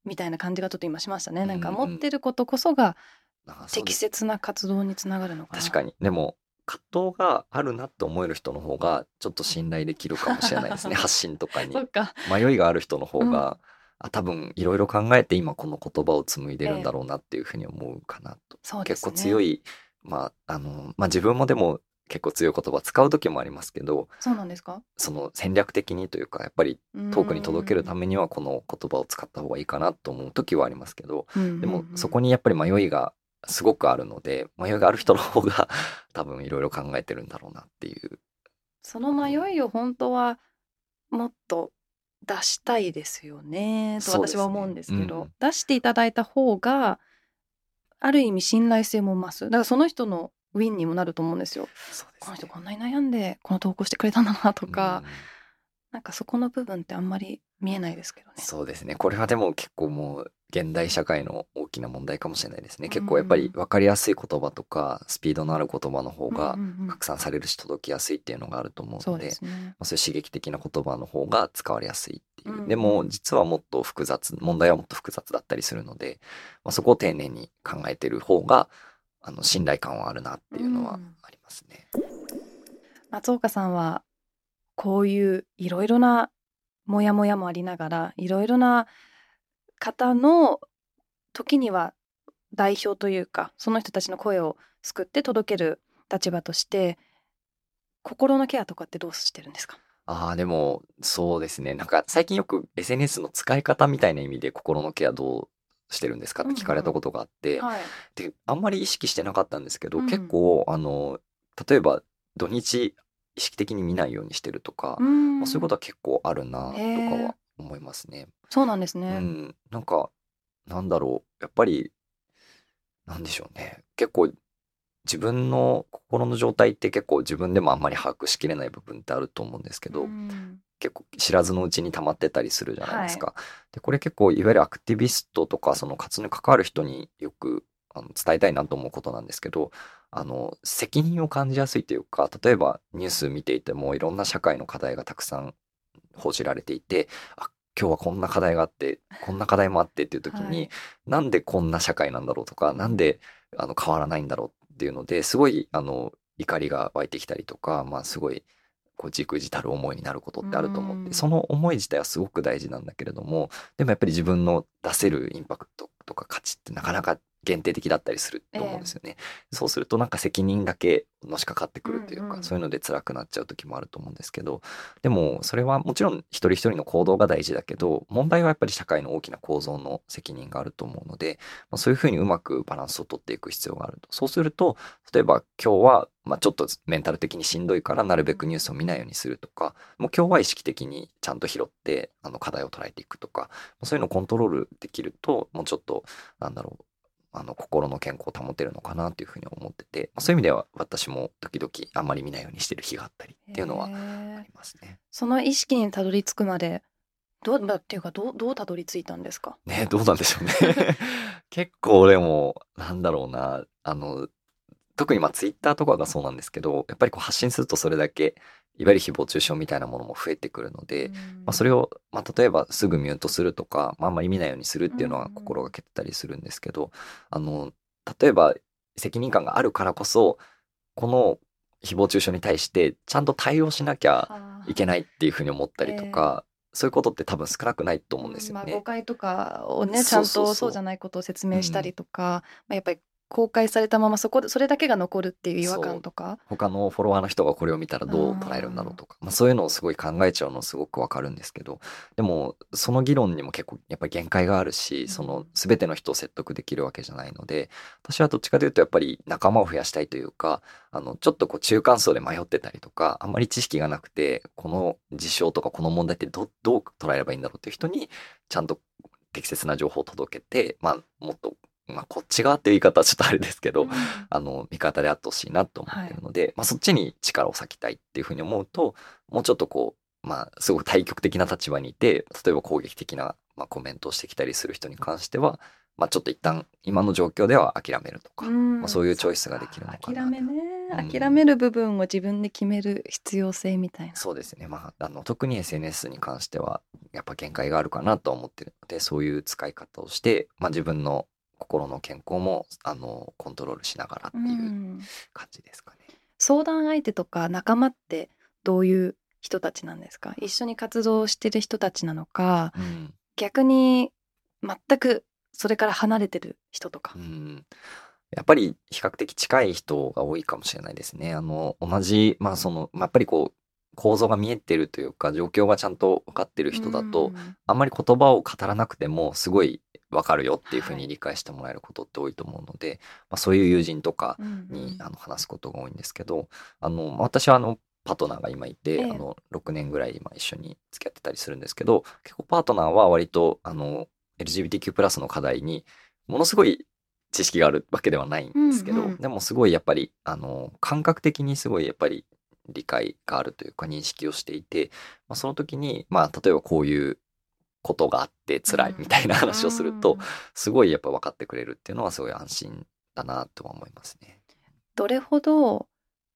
みたいな感じがちょっと今しましたね。なんかうんうん持ってることこそが適切な活動につながるのかな。確かに。でも葛藤があるなって思える人の方がちょっと信頼できるかもしれないですね。発信とかに。迷いがある人の方が、あ多分いろいろ考えて今この言葉を紡いでるんだろうなっていうふうに思うかなと、結そうですね。構強いまああのまあ自分もでも結構強い言葉使う時もありますけどそうなんですか？その戦略的にというかやっぱり遠くに届けるためにはこの言葉を使った方がいいかなと思う時はありますけどめでもそこにやっぱり迷いがすごくあるので迷いがある人の方が 多分いろいろ考えてるんだろうなっていう。その迷いを本当はもっと出したいですよねと私は思うんですけど。うん。出していただいた方がある意味信頼性も増す。だからその人のウィンにもなると思うんですよ。そうこの人こんなに悩んでこの投稿してくれたんだなとか、なんかそこの部分ってあんまり見えないですけどね。そうですね。これはでも結構もう現代社会の大きな問題かもしれないですね。結構やっぱり分かりやすい言葉とかスピードのある言葉の方が拡散されるし届きやすいっていうのがあると思うのでそういう刺激的な言葉の方が使われやすいっていう、うん。でも実はもっと複雑問題はもっと複雑だったりするので、まあ、そこを丁寧に考えてる方があの信頼感はあるなっていうのはうん。ありますね。松岡さんはこういういろいろなモヤモヤもありながらいろいろな方の時には代表というかその人たちの声を救って届ける立場として心のケアとかってどうしてるんですか？ああでもそうですね。なんか最近よく SNS の使い方みたいな意味で心のケアどうしてるんですか？って聞かれたことがあって、はい、であんまり意識してなかったんですけど、うん。結構あの例えば土日意識的に見ないようにしてるとか、うん。まあ、そういうことは結構あるなとかは思いますね。そうなんですうね。ん、なんかなんだろう。やっぱりなんでしょうね。結構自分の心の状態って結構自分でもあんまり把握しきれない部分ってあると思うんですけど、うん。結構知らずのうちに溜まってたりするじゃないですか。でこれ結構いわゆるアクティビストとかその活動に関わる人によくあの伝えたいなと思うことなんですけどあの責任を感じやすいというか例えばニュース見ていてもいろんな社会の課題がたくさん報じられていてあ今日はこんな課題があってこんな課題もあってっていう時に、はい。なんでこんな社会なんだろうとかなんであの変わらないんだろうっていうのですごいあの怒りが湧いてきたりとか、まあ、すごいこうじくじたる思いになることってあると思っうん。てその思い自体はすごく大事なんだけれどもでもやっぱり自分の出せるインパクトとか価値ってなかなか限定的だったりすると思うんですよね。そうするとなんか責任だけのしかかってくるというか、うんうんそういうので辛くなっちゃう時もあると思うんですけどでもそれはもちろん一人一人の行動が大事だけど問題はやっぱり社会の大きな構造の責任があると思うので、まあ、そういうふうにうまくバランスをとっていく必要があると。そうすると例えば今日はまあちょっとメンタル的にしんどいからなるべくニュースを見ないようにするとかもう今日は意識的にちゃんと拾ってあの課題を捉えていくとかそういうのをコントロールできるともうちょっとなんだろうあの心の健康を保てるのかなっていうふうに思ってて、まあ、そういう意味では私も時々あんまり見ないようにしてる日があったりっていうのはへあーりますね。その意識にたどり着くまでどうだっていうかどうどうたどり着いたんですか？ねどうなんでしょうね。結構でもなんだろうなあの特にまあツイッターとかがそうなんですけどやっぱりこう発信するとそれだけいわゆる誹謗中傷みたいなものも増えてくるので、まあ、それを、まあ、例えばすぐミュートするとか、まあ、あんまり見ないようにするっていうのは心がけてたりするんですけど、あの例えば責任感があるからこそこの誹謗中傷に対してちゃんと対応しなきゃいけないっていうふうに思ったりとか、そういうことって多分少なくないと思うんですよね。まあ、誤解とかをねちゃんとそうじゃないことを説明したりとか、まあ、やっぱり公開されたままそこでそれだけが残るっていう違和感とか？他のフォロワーの人がこれを見たらどう捉えるんだろうとか。まあ、そういうのをすごい考えちゃうのすごくわかるんですけど。でもその議論にも結構やっぱり限界があるしその全ての人を説得できるわけじゃないので私はどっちかというとやっぱり仲間を増やしたいというかあのちょっとこう中間層で迷ってたりとかあんまり知識がなくてこの事象とかこの問題ってどどう捉えればいいんだろうっていう人にちゃんと適切な情報を届けて、まあ、もっとまあ、こっち側っていう言い方はちょっとあれですけど、うん、あの、味方であってほしいなと思ってるので、はい、まあ、そっちに力を割きたいっていうふうに思うと、もうちょっとこう、まあ、すごく対極的な立場にいて、例えば攻撃的な、まあ、コメントをしてきたりする人に関しては、まあ、ちょっと一旦今の状況では諦めるとか、まあ、そういうチョイスができるのかな諦めね、諦める部分を自分で決める必要性みたいな。そうですね。まああの特に SNS に関してはやっぱ限界があるかなと思ってるのでそういう使い方をして、まあ、自分の心の健康もあのコントロールしながらっていう感じですかね。相談相手とか仲間ってどういう人たちなんですか？一緒に活動してる人たちなのか、うん、逆に全くそれから離れてる人とか、うん、やっぱり比較的近い人が多いかもしれないですね。あの同じまあその、まあ、やっぱりこう構造が見えてるというか状況がちゃんと分かってる人だと、うん、あんまり言葉を語らなくてもすごい分かるよっていうふうに理解してもらえることって多いと思うので、はい、まあ、そういう友人とかに、あの話すことが多いんですけどあの私はあのパートナーが今いて、ええ、あの6年ぐらい今一緒に付き合ってたりするんですけど結構パートナーは割とあの LGBTQ+ の課題にものすごい知識があるわけではないんですけど、うんうん、でもすごいやっぱりあの感覚的にすごいやっぱり理解があるというか認識をしていて、まあ、その時にまあ例えばこういうことがあって辛いみたいな話をすると、すごいやっぱ分かってくれるっていうのはすごい安心だなとは思いますね。どれほど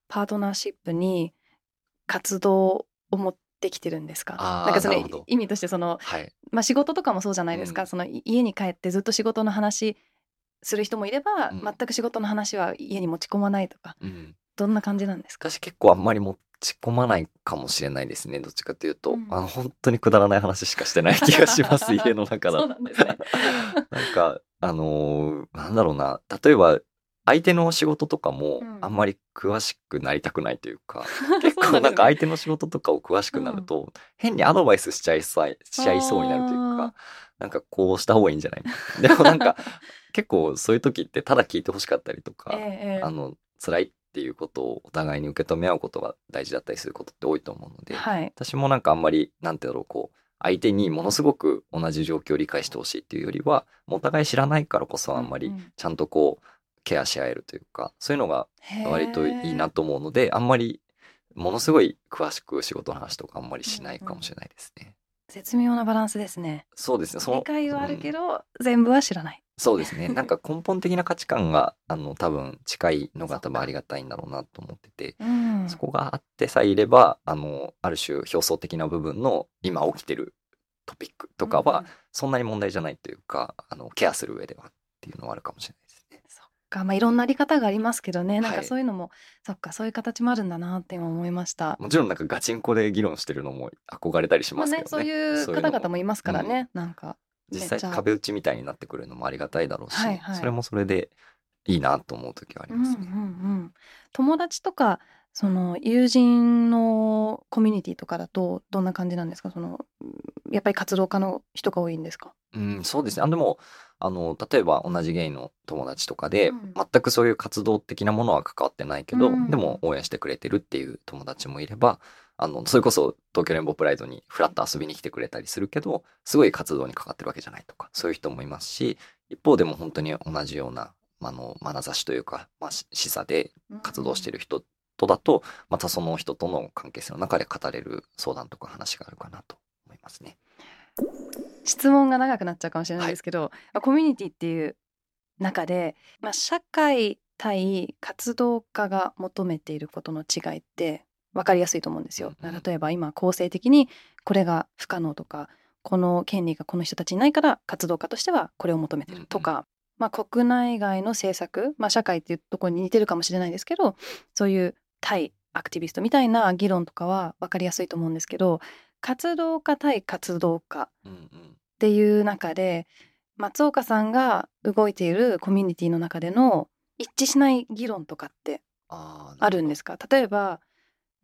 パートナーシップに活動を持ってきてるんですか？なんかその意味としてその、はい、まあ、仕事とかもそうじゃないですか、うん、その家に帰ってずっと仕事の話する人もいれば、うん、全く仕事の話は家に持ち込まないとか、うん、どんな感じなんですか？私結構あんまり持ち込まないかもしれないですね。どっちかというと、うん、あの本当にくだらない話しかしてない気がします。家の中だと。なんね、なんかあのー、なんだろうな。例えば相手の仕事とかもあんまり詳しくなりたくないというか、うん、結構なんか相手の仕事とかを詳しくなると、うん、変にアドバイスしちゃいそうしちゃいそうになるというかなんかこうした方がいいんじゃない？でもなんか 結構そういう時ってただ聞いてほしかったりとか、えー、あの辛いっていうことをお互いに受け止め合うことが大事だったりすることって多いと思うので、はい、私もなんかあんまりなんてだろうこう相手にものすごく同じ状況を理解してほしいっていうよりはお互い知らないからこそあんまりちゃんとこうケアし合えるというかそういうのが割といいなと思うのであんまりものすごい詳しく仕事の話とかあんまりしないかもしれないですね。絶妙なバランスですね。そうですね。その理解はあるけど、うん、全部は知らない。そうですね。なんか根本的な価値観が、あの、多分近いのが多分ありがたいんだろうなと思ってて、うん、そこがあってさえいれば、あの、ある種表層的な部分の今起きてるトピックとかは、そんなに問題じゃないというか、あの、ケアする上ではっていうのはあるかもしれないか、まあいろんなあり方がありますけどね、なんかそういうのも、はい、そっか、そういう形もあるんだなって今思いました。もちろんなんかガチンコで議論してるのも憧れたりしますけどね。まあ、ねそういう方々もいますからね、うん、なんか。実際壁打ちみたいになってくるのもありがたいだろうし、はいはい、それもそれでいいなと思う時はありますね。うんうんうん、友達とかその友人のコミュニティとかだとどんな感じなんですか？そのやっぱり活動家の人が多いんですか？うんそうですね。あでもあの例えば同じゲイの友達とかで、うん、全くそういう活動的なものは関わってないけど、うん、でも応援してくれてるっていう友達もいればあの、それこそ東京レンボープライドにフラッと遊びに来てくれたりするけど、すごい活動にかかってるわけじゃないとか、そういう人もいますし、一方でも本当に同じような、あの、眼差しというか、まあ、示唆で活動してる人とだと、またその人との関係性の中で語れる相談とか話があるかなと思いますね。質問が長くなっちゃうかもしれないですけど、はい、コミュニティっていう中で、まあ、社会対活動家が求めていることの違いって分かりやすいと思うんですよ。例えば今構成的にこれが不可能とかこの権利がこの人たちにないから活動家としてはこれを求めてるとか、まあ、国内外の政策、まあ、社会っていうところに似てるかもしれないですけどそういう対アクティビストみたいな議論とかは分かりやすいと思うんですけど活動家対活動家っていう中で、松岡さんが動いているコミュニティの中での一致しない議論とかってあるんですか？例えば、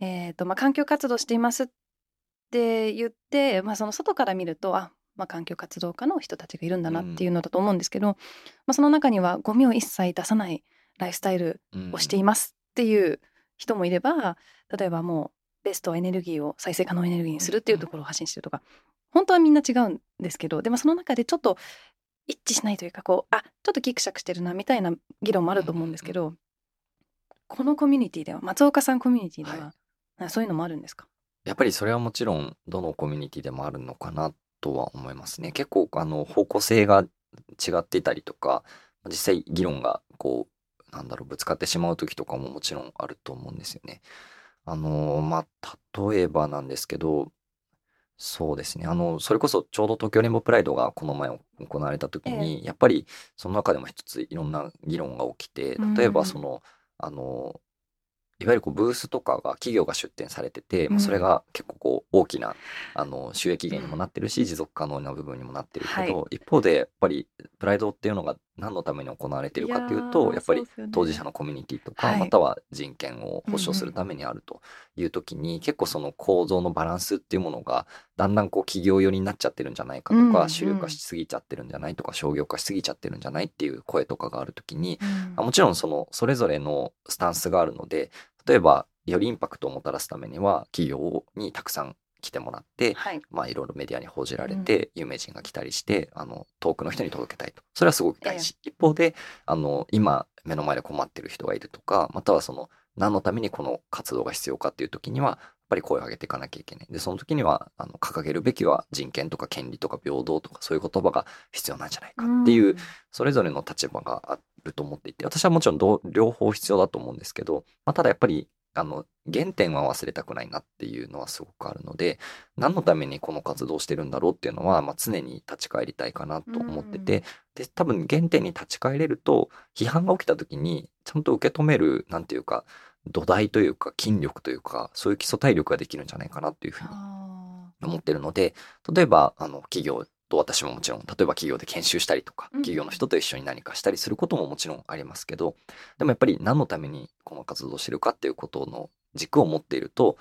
えーとまあ、環境活動していますって言って、まあ、その外から見るとあ、まあ、環境活動家の人たちがいるんだなっていうのだと思うんですけど、うん、まあ、その中にはゴミを一切出さないライフスタイルをしていますっていう人もいれば例えばもうベストエネルギーを再生可能エネルギーにするっていうところを発信してるとか本当はみんな違うんですけどでもその中でちょっと一致しないというかこうあちょっとギクシャクしてるなみたいな議論もあると思うんですけど、このコミュニティでは松岡さんコミュニティでは、はい、そういうのもあるんですか？やっぱりそれはもちろんどのコミュニティでもあるのかなとは思いますね。結構あの方向性が違っていたりとか実際議論がこうなんだろうぶつかってしまう時とかももちろんあると思うんですよね。あのまあ例えばなんですけどそうですね。あの、それこそちょうど東京レインボープライドがこの前行われた時に、やっぱりその中でも一ついろんな議論が起きて、例えばその、あの、いわゆるこうブースとかが企業が出展されてて、うん、それが結構こう大きなあの収益源にもなってるし、持続可能な部分にもなってるけど、はい、一方でやっぱりプライドっていうのが何のために行われているかというとやっぱり当事者のコミュニティとか、または人権を保障するためにあるという時に、結構その構造のバランスっていうものがだんだんこう企業寄りになっちゃってるんじゃないかとか、主流化しすぎちゃってるんじゃないとか商業化しすぎちゃってるんじゃないっていう声とかがある時に、もちろんそのそれぞれのスタンスがあるので例えばよりインパクトをもたらすためには企業にたくさん来てもらって、はい、まあいろいろメディアに報じられて、有名人が来たりして、あの遠くの人に届けたいと。それはすごく大事、え一方であの今目の前で困ってる人がいるとかまたはその何のためにこの活動が必要かっていう時にはやっぱり声を上げていかなきゃいけない。でその時にはあの掲げるべきは人権とか権利とか平等とかそういう言葉が必要なんじゃないかっていう、それぞれの立場があると思っていて私はもちろん両方必要だと思うんですけど、まあ、ただやっぱりあの原点は忘れたくないなっていうのはすごくあるので何のためにこの活動してるんだろうっていうのは、まあ、常に立ち返りたいかなと思ってて、で多分原点に立ち返れると批判が起きた時にちゃんと受け止める何て言うか土台というか筋力というかそういう基礎体力ができるんじゃないかなっていうふうに思ってるので例えばあの企業と私ももちろん例えば企業で研修したりとか企業の人と一緒に何かしたりすることももちろんありますけどでもやっぱり何のためにこの活動をしてるかっていうことの軸を持っていると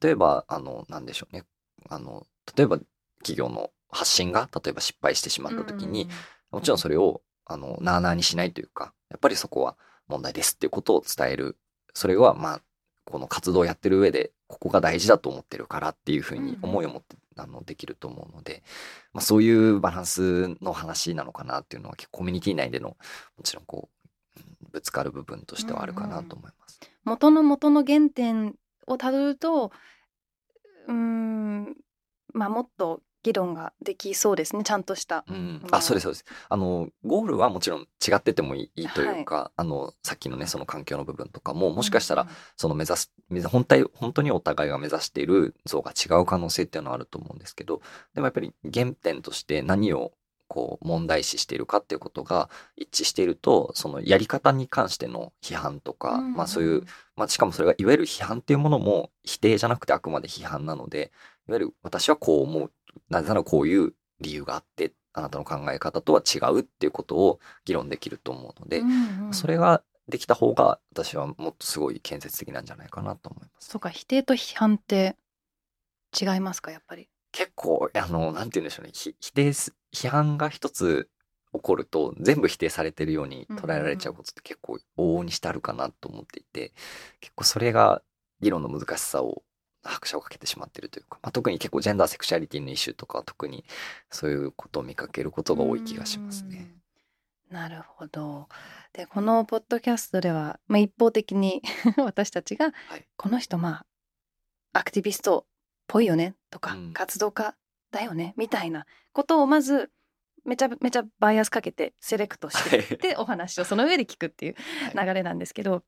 例えばあの何でしょうね。あの例えば企業の発信が例えば失敗してしまった時に、もちろんそれをあのなあなあにしないというかやっぱりそこは問題ですっていうことを伝える。それはまあこの活動をやってる上でここが大事だと思ってるからっていうふうに思いを持ってあのできると思うので、まあ、そういうバランスの話なのかなっていうのは結構コミュニティ内でのもちろんこうぶつかる部分としてはあるかなと思います。うんうん、元の元の原点をたどるとうんまあもっと議論ができそうですねちゃんとした、うん、あそうですそうです。あのゴールはもちろん違っててもいいというか、はい、あのさっきのねその環境の部分とかももしかしたらその目指す本体本当にお互いが目指している像が違う可能性っていうのはあると思うんですけどでもやっぱり原点として何をこう問題視しているかっていうことが一致しているとそのやり方に関しての批判とか、うん。まあそういう、まあ、しかもそれがいわゆる批判っていうものも否定じゃなくてあくまで批判なのでいわゆる私はこう思うなぜならこういう理由があってあなたの考え方とは違うっていうことを議論できると思うので、うんうん、それができた方が私はもっとすごい建設的なんじゃないかなと思います。そうか否定と批判って違いますかやっぱり。結構あのなんて言うんでしょうね否定批判が一つ起こると全部否定されてるように捉えられちゃうことって結構往々にしてあるかなと思っていて結構それが議論の難しさを拍車をかけてしまってるというか、まあ、特に結構ジェンダーセクシャリティのイシューとかは特にそういうことを見かけることが多い気がしますね。なるほど。でこのポッドキャストでは、まあ、一方的に 私たちが、はい、この人まあアクティビストっぽいよねとか、うん、活動家だよねみたいなことをまずめちゃめちゃバイアスかけてセレクトしていってお話をその上で聞くっていう流れなんですけど、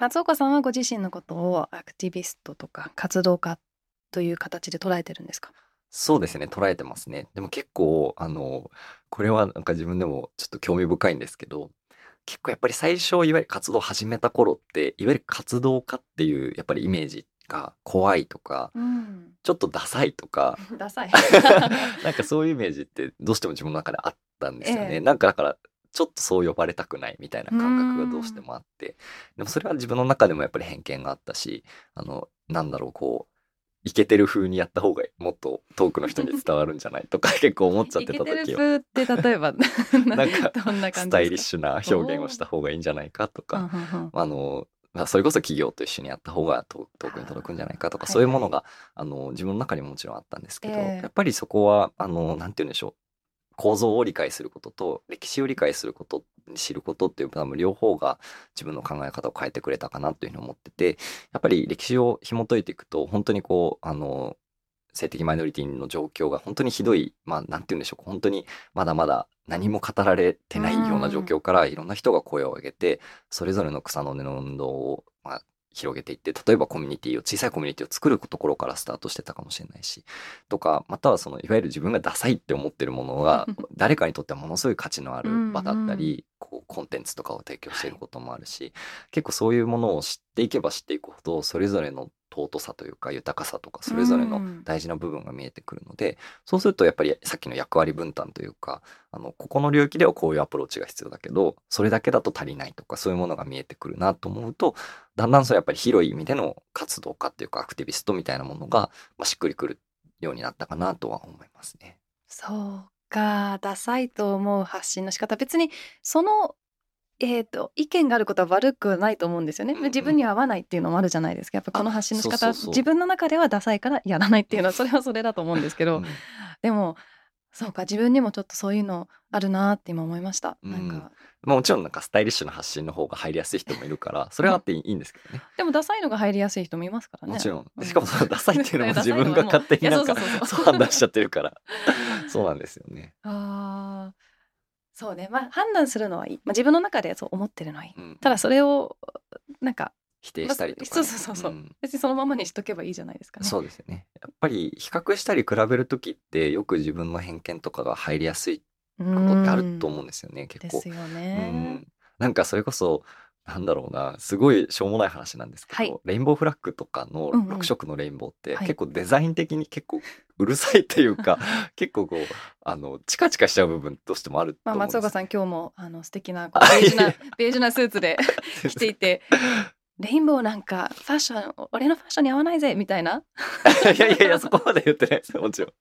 松岡さんはご自身のことをアクティビストとか活動家という形で捉えてるんですか？そうですね、捉えてますね。でも結構、あの、これはなんか自分でもちょっと興味深いんですけど、結構やっぱり最初、いわゆる活動を始めた頃って、いわゆる活動家っていうやっぱりイメージが怖いとか、うん、ちょっとダサいとか、ダサい なんかそういうイメージってどうしても自分の中であったんですよね。ええ、なんかだから、ちょっとそう呼ばれたくないみたいな感覚がどうしてもあって、でもそれは自分の中でもやっぱり偏見があったし、あの、なんだろう、こう、イケてる風にやった方がもっと遠くの人に伝わるんじゃないとか 結構思っちゃってた時は。イケてる風って例えば なんかスタイリッシュな表現をした方がいいんじゃないかとか、あのまあ、それこそ企業と一緒にやった方が遠くに届くんじゃないかとかそういうものが、あの自分の中にももちろんあったんですけど、やっぱりそこはあのなんて言うんでしょう構造を理解することと歴史を理解すること知ることっていう多分両方が自分の考え方を変えてくれたかなというふうに思っててやっぱり歴史を紐解いていくと本当にこうあの性的マイノリティの状況が本当にひどいまあなんて言うんでしょう本当にまだまだ何も語られてないような状況からいろんな人が声を上げてそれぞれの草の根の運動を、まあ、広げていって例えばコミュニティを小さいコミュニティを作るところからスタートしてたかもしれないしとかまたはそのいわゆる自分がダサいって思ってるものが 誰かにとってはものすごい価値のある場だったりこうコンテンツとかを提供していることもあるし結構そういうものを知っていけば知っていくほどそれぞれの尊さというか豊かさとかそれぞれの大事な部分が見えてくるので、うん、そうするとやっぱりさっきの役割分担というかあのここの領域ではこういうアプローチが必要だけどそれだけだと足りないとかそういうものが見えてくるなと思うとだんだんそれやっぱり広い意味での活動家っていうかアクティビストみたいなものが、まあ、しっくりくるようになったかなとは思いますね。そうか。ダサいと思う発信の仕方。別にそのえーと、意見があることは悪くないと思うんですよね、自分に合わないっていうのもあるじゃないですか。やっぱこの発信の仕方自分の中ではダサいからやらないっていうのは それはそれだと思うんですけど、うん、でもそうか自分にもちょっとそういうのあるなって今思いました、うん、なんか。まあ、もちろんなんかスタイリッシュな発信の方が入りやすい人もいるからそれはあっていい ん。ですけどね。でもダサいのが入りやすい人もいますからね。もちろん。しかもそのダサいっていうのも自分が勝手になんかそう判断しちゃってるから。そうなんですよね。ああそうね、まあ、判断するのはいい、まあ、自分の中でそう思ってるのはいい、うん、ただそれをなんか否定したりとか、ね、そうそうそうそう、うん、別にそのままにしとけばいいじゃないですかね。そうですよね。やっぱり比較したり比べる時ってよく自分の偏見とかが入りやすいことってあると思うんですよね結構。ですよね、うん、なんかそれこそなんだろうなすごいしょうもない話なんですけど、はい、レインボーフラッグとかの6色のレインボーって、結構デザイン的に結構うるさいっていうか、結構こうあのチカチカしちゃう部分としてもあるまあ、松岡さん今日もあの素敵なベージュなベージュなスーツで 着ていてレインボーなんかファッション俺のファッションに合わないぜみたいな。いやいやいやそこまで言ってないですよもちろん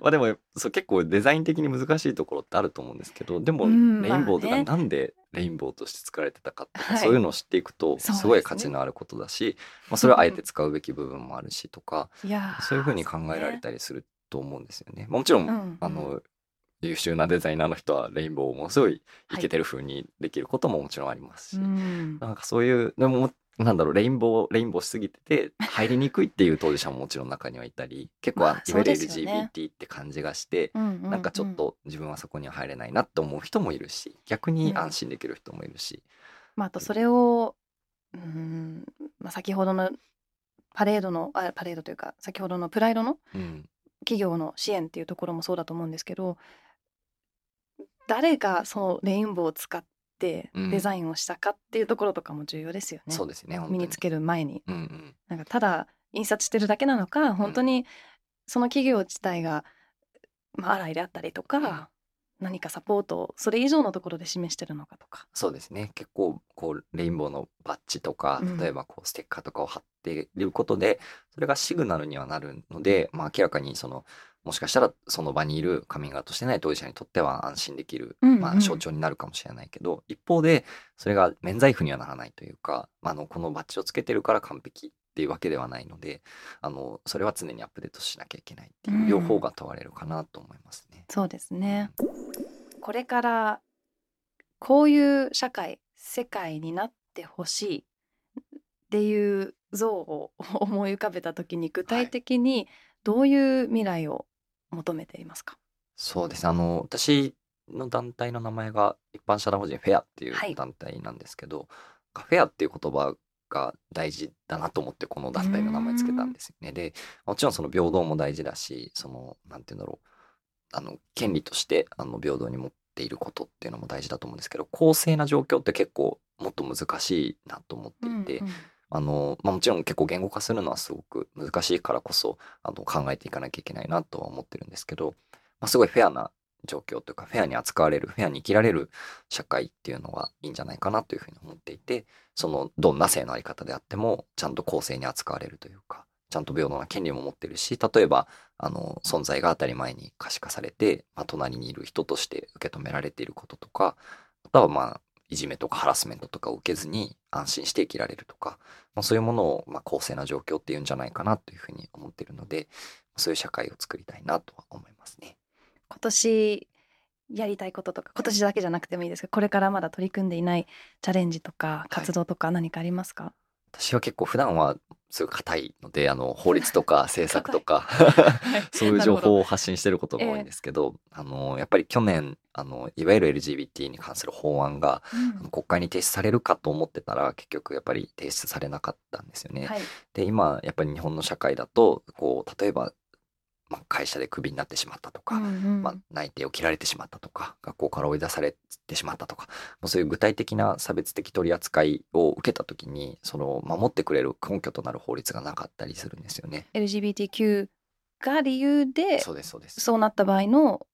まあでもそう結構デザイン的に難しいところってあると思うんですけどでもレインボーとかなんでレインボーとして作られてたかとか、そういうのを知っていくとすごい価値のあることだし、まあ、それはあえて使うべき部分もあるしとか、そういうふうに考えられたりすると思うんですよね。もちろん、あの優秀なデザイナーの人はレインボーもすごいいけてる風にできることももちろんありますし、はい、なんかそういうでもなんだろう、レインボー、レインボーしすぎてて、入りにくいっていう当事者ももちろん中にはいたり、結構、いわゆる LGBT って感じがして、なんかちょっと自分はそこには入れないなって思う人もいるし、逆に安心できる人もいるし。まあ、あとそれを、うん、まあ、先ほどのパレードの、あ、パレードというか、先ほどのプライドの企業の支援っていうところもそうだと思うんですけど、誰がそのレインボーを使って、ってデザインをしたかっていうところとかも重要ですよね。そうですね身につける前に、うんうん、なんかただ印刷してるだけなのか本当にその企業自体が、まあ、洗いであったりとか、うん、何かサポートをそれ以上のところで示してるのかとか。そうですね。結構こうレインボーのバッジとか例えばこうステッカーとかを貼っていることで、それがシグナルにはなるので、まあ、明らかにそのもしかしたらその場にいるカミングアウトしてない当事者にとっては安心できる、まあ、象徴になるかもしれないけど、一方でそれが免罪符にはならないというか、まあ、のこのバッジをつけてるから完璧っていうわけではないのであのそれは常にアップデートしなきゃいけないっていう両方が問われるかなと思いますね。うん、そうですね。これからこういう社会世界になってほしいっていう像を思い浮かべた時に具体的にどういう未来を求めていますか？そうですあの私の団体の名前が一般社団法人フェアっていはい。う団体なんですけど、フェアっていう言葉が大事だなと思ってこの団体の名前つけたんですよね。でもちろんその平等も大事だしそのなんて言うんだろう。あの権利としてあの平等に持っていることっていうのも大事だと思うんですけど公正な状況って結構もっと難しいなと思っていて、うんうんあの、まあ、もちろん結構言語化するのはすごく難しいからこそあの考えていかなきゃいけないなとは思ってるんですけど、まあ、すごいフェアな状況というかフェアに扱われるフェアに生きられる社会っていうのがいいんじゃないかなというふうに思っていてそのどんな性のあり方であってもちゃんと公正に扱われるというかちゃんと平等な権利も持ってるし例えばあの存在が当たり前に可視化されて、まあ、隣にいる人として受け止められていることとかあとはまあいじめとかハラスメントとかを受けずに安心して生きられるとか、まあ、そういうものをまあ公正な状況っていうんじゃないかなというふうに思っているのでそういう社会を作りたいなとは思いますね。今年やりたいこととか今年だけじゃなくてもいいですけどこれからまだ取り組んでいないチャレンジとか活動とか何かありますか、私は結構普段はすごい硬いのであの法律とか 政策とかはい。そういう情報を発信してることが多いんですけど、あのやっぱり去年あのいわゆる LGBT に関する法案がうん。国会に提出されるかと思ってたら結局やっぱり提出されなかったんですよね。はい。で今やっぱり日本の社会だとこう例えば、まあ、会社でクビになってしまったとか、うんうんまあ、内定を切られてしまったとか学校から追い出されてしまったとかもうそういう具体的な差別的取り扱いを受けた時にその守ってくれる根拠となる法律がなかったりするんですよね。LGBTQ が理由でそうですそうです。そうなった場合の、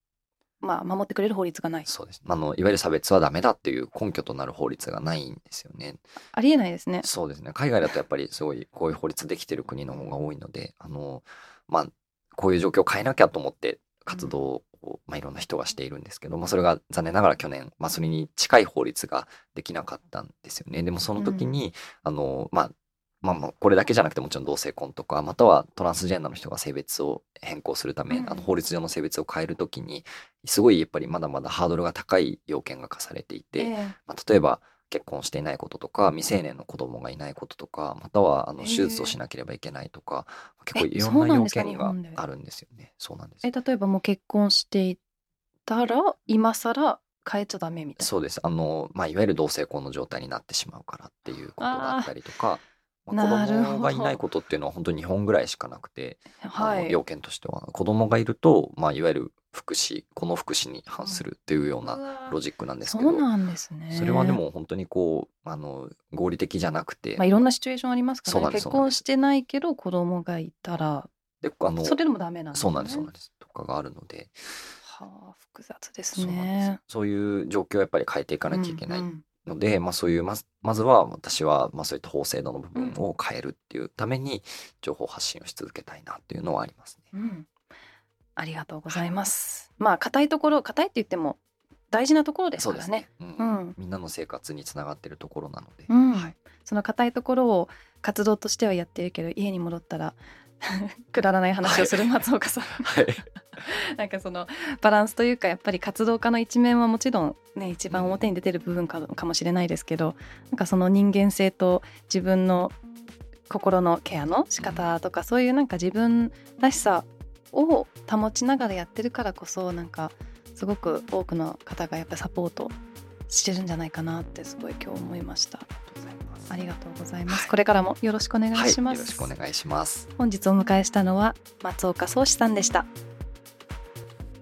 まあ、守ってくれる法律がないそうですあのいわゆる差別はダメだっていう根拠となる法律がないんですよね。ありえないですね。そうですね海外だとやっぱりすごいこういう法律できてる国の方が多いのであのまあこういう状況を変えなきゃと思って活動を、まあ、いろんな人がしているんですけど、まあ、それが残念ながら去年、まあ、それに近い法律ができなかったんですよね。でもその時に、あのまあまあまあこれだけじゃなくてもちろん同性婚とかまたはトランスジェンダーの人が性別を変更するため、うん。あの法律上の性別を変える時にすごいやっぱりまだまだハードルが高い要件が課されていて、ええ。まあ、例えば結婚していないこととか未成年の子供がいないこととかまたはあの手術をしなければいけないとか結構えいろんな要件があるんですよね。そうなんですえ例えばもう結婚していたら今更変えちゃダメみたいな。そうですあの、まあ、いわゆる同性婚の状態になってしまうからっていうことだったりとか、まあ、子供がいないことっていうのは本当に日本ぐらいしかなくて、あは要件としては。子供がいると、まあ、いわゆる福祉この福祉に反するっていうようなロジックなんですけど、そうなんですね。それはでも本当にこうあの合理的じゃなくて、まあいろんなシチュエーションありますからね。結婚してないけど子供がいたらであのそれでもダメなんですね。そうなんですそうなんです。とかがあるので。はあ複雑ですそうなんです。ね。そういう状況をやっぱり変えていかなきゃいけない。うんうんので、まあ、そういうまずまずは私はまあそういった法制度の部分を変えるっていうために情報発信をし続けたいなっていうのはありますね。うん、ありがとうございます。まあ硬いところ硬いって言っても大事なところですからね。うん。うん。みんなの生活につながってるところなので、うん。はい、その硬いところを活動としてはやってるけど家に戻ったら くだらない話をする松岡さん、はい、なんかそのバランスというかやっぱり活動家の一面はもちろんね一番表に出てる部分かかもしれないですけどなんかその人間性と自分の心のケアの仕方とかそういうなんか自分らしさを保ちながらやってるからこそなんかすごく多くの方がやっぱサポートしてるんじゃないかなってすごい今日思いました。ありがとうございます。はいこれからもよろしくお願いします。はい、よろしくお願いします。本日お迎えしたのは松岡壮志さんでした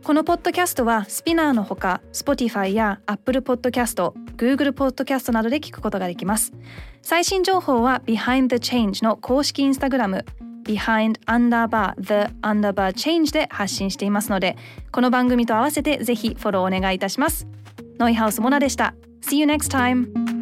このポッドキャストはスピナーのほか Spotify や Apple Podcast、Google Podcast などで聞くことができます最新情報は Behind the Change の公式インスタグラム Behind Underbar The Underbar Change で発信していますのでこの番組と合わせてぜひフォローお願いいたしますノイハウスモナでした See you next time!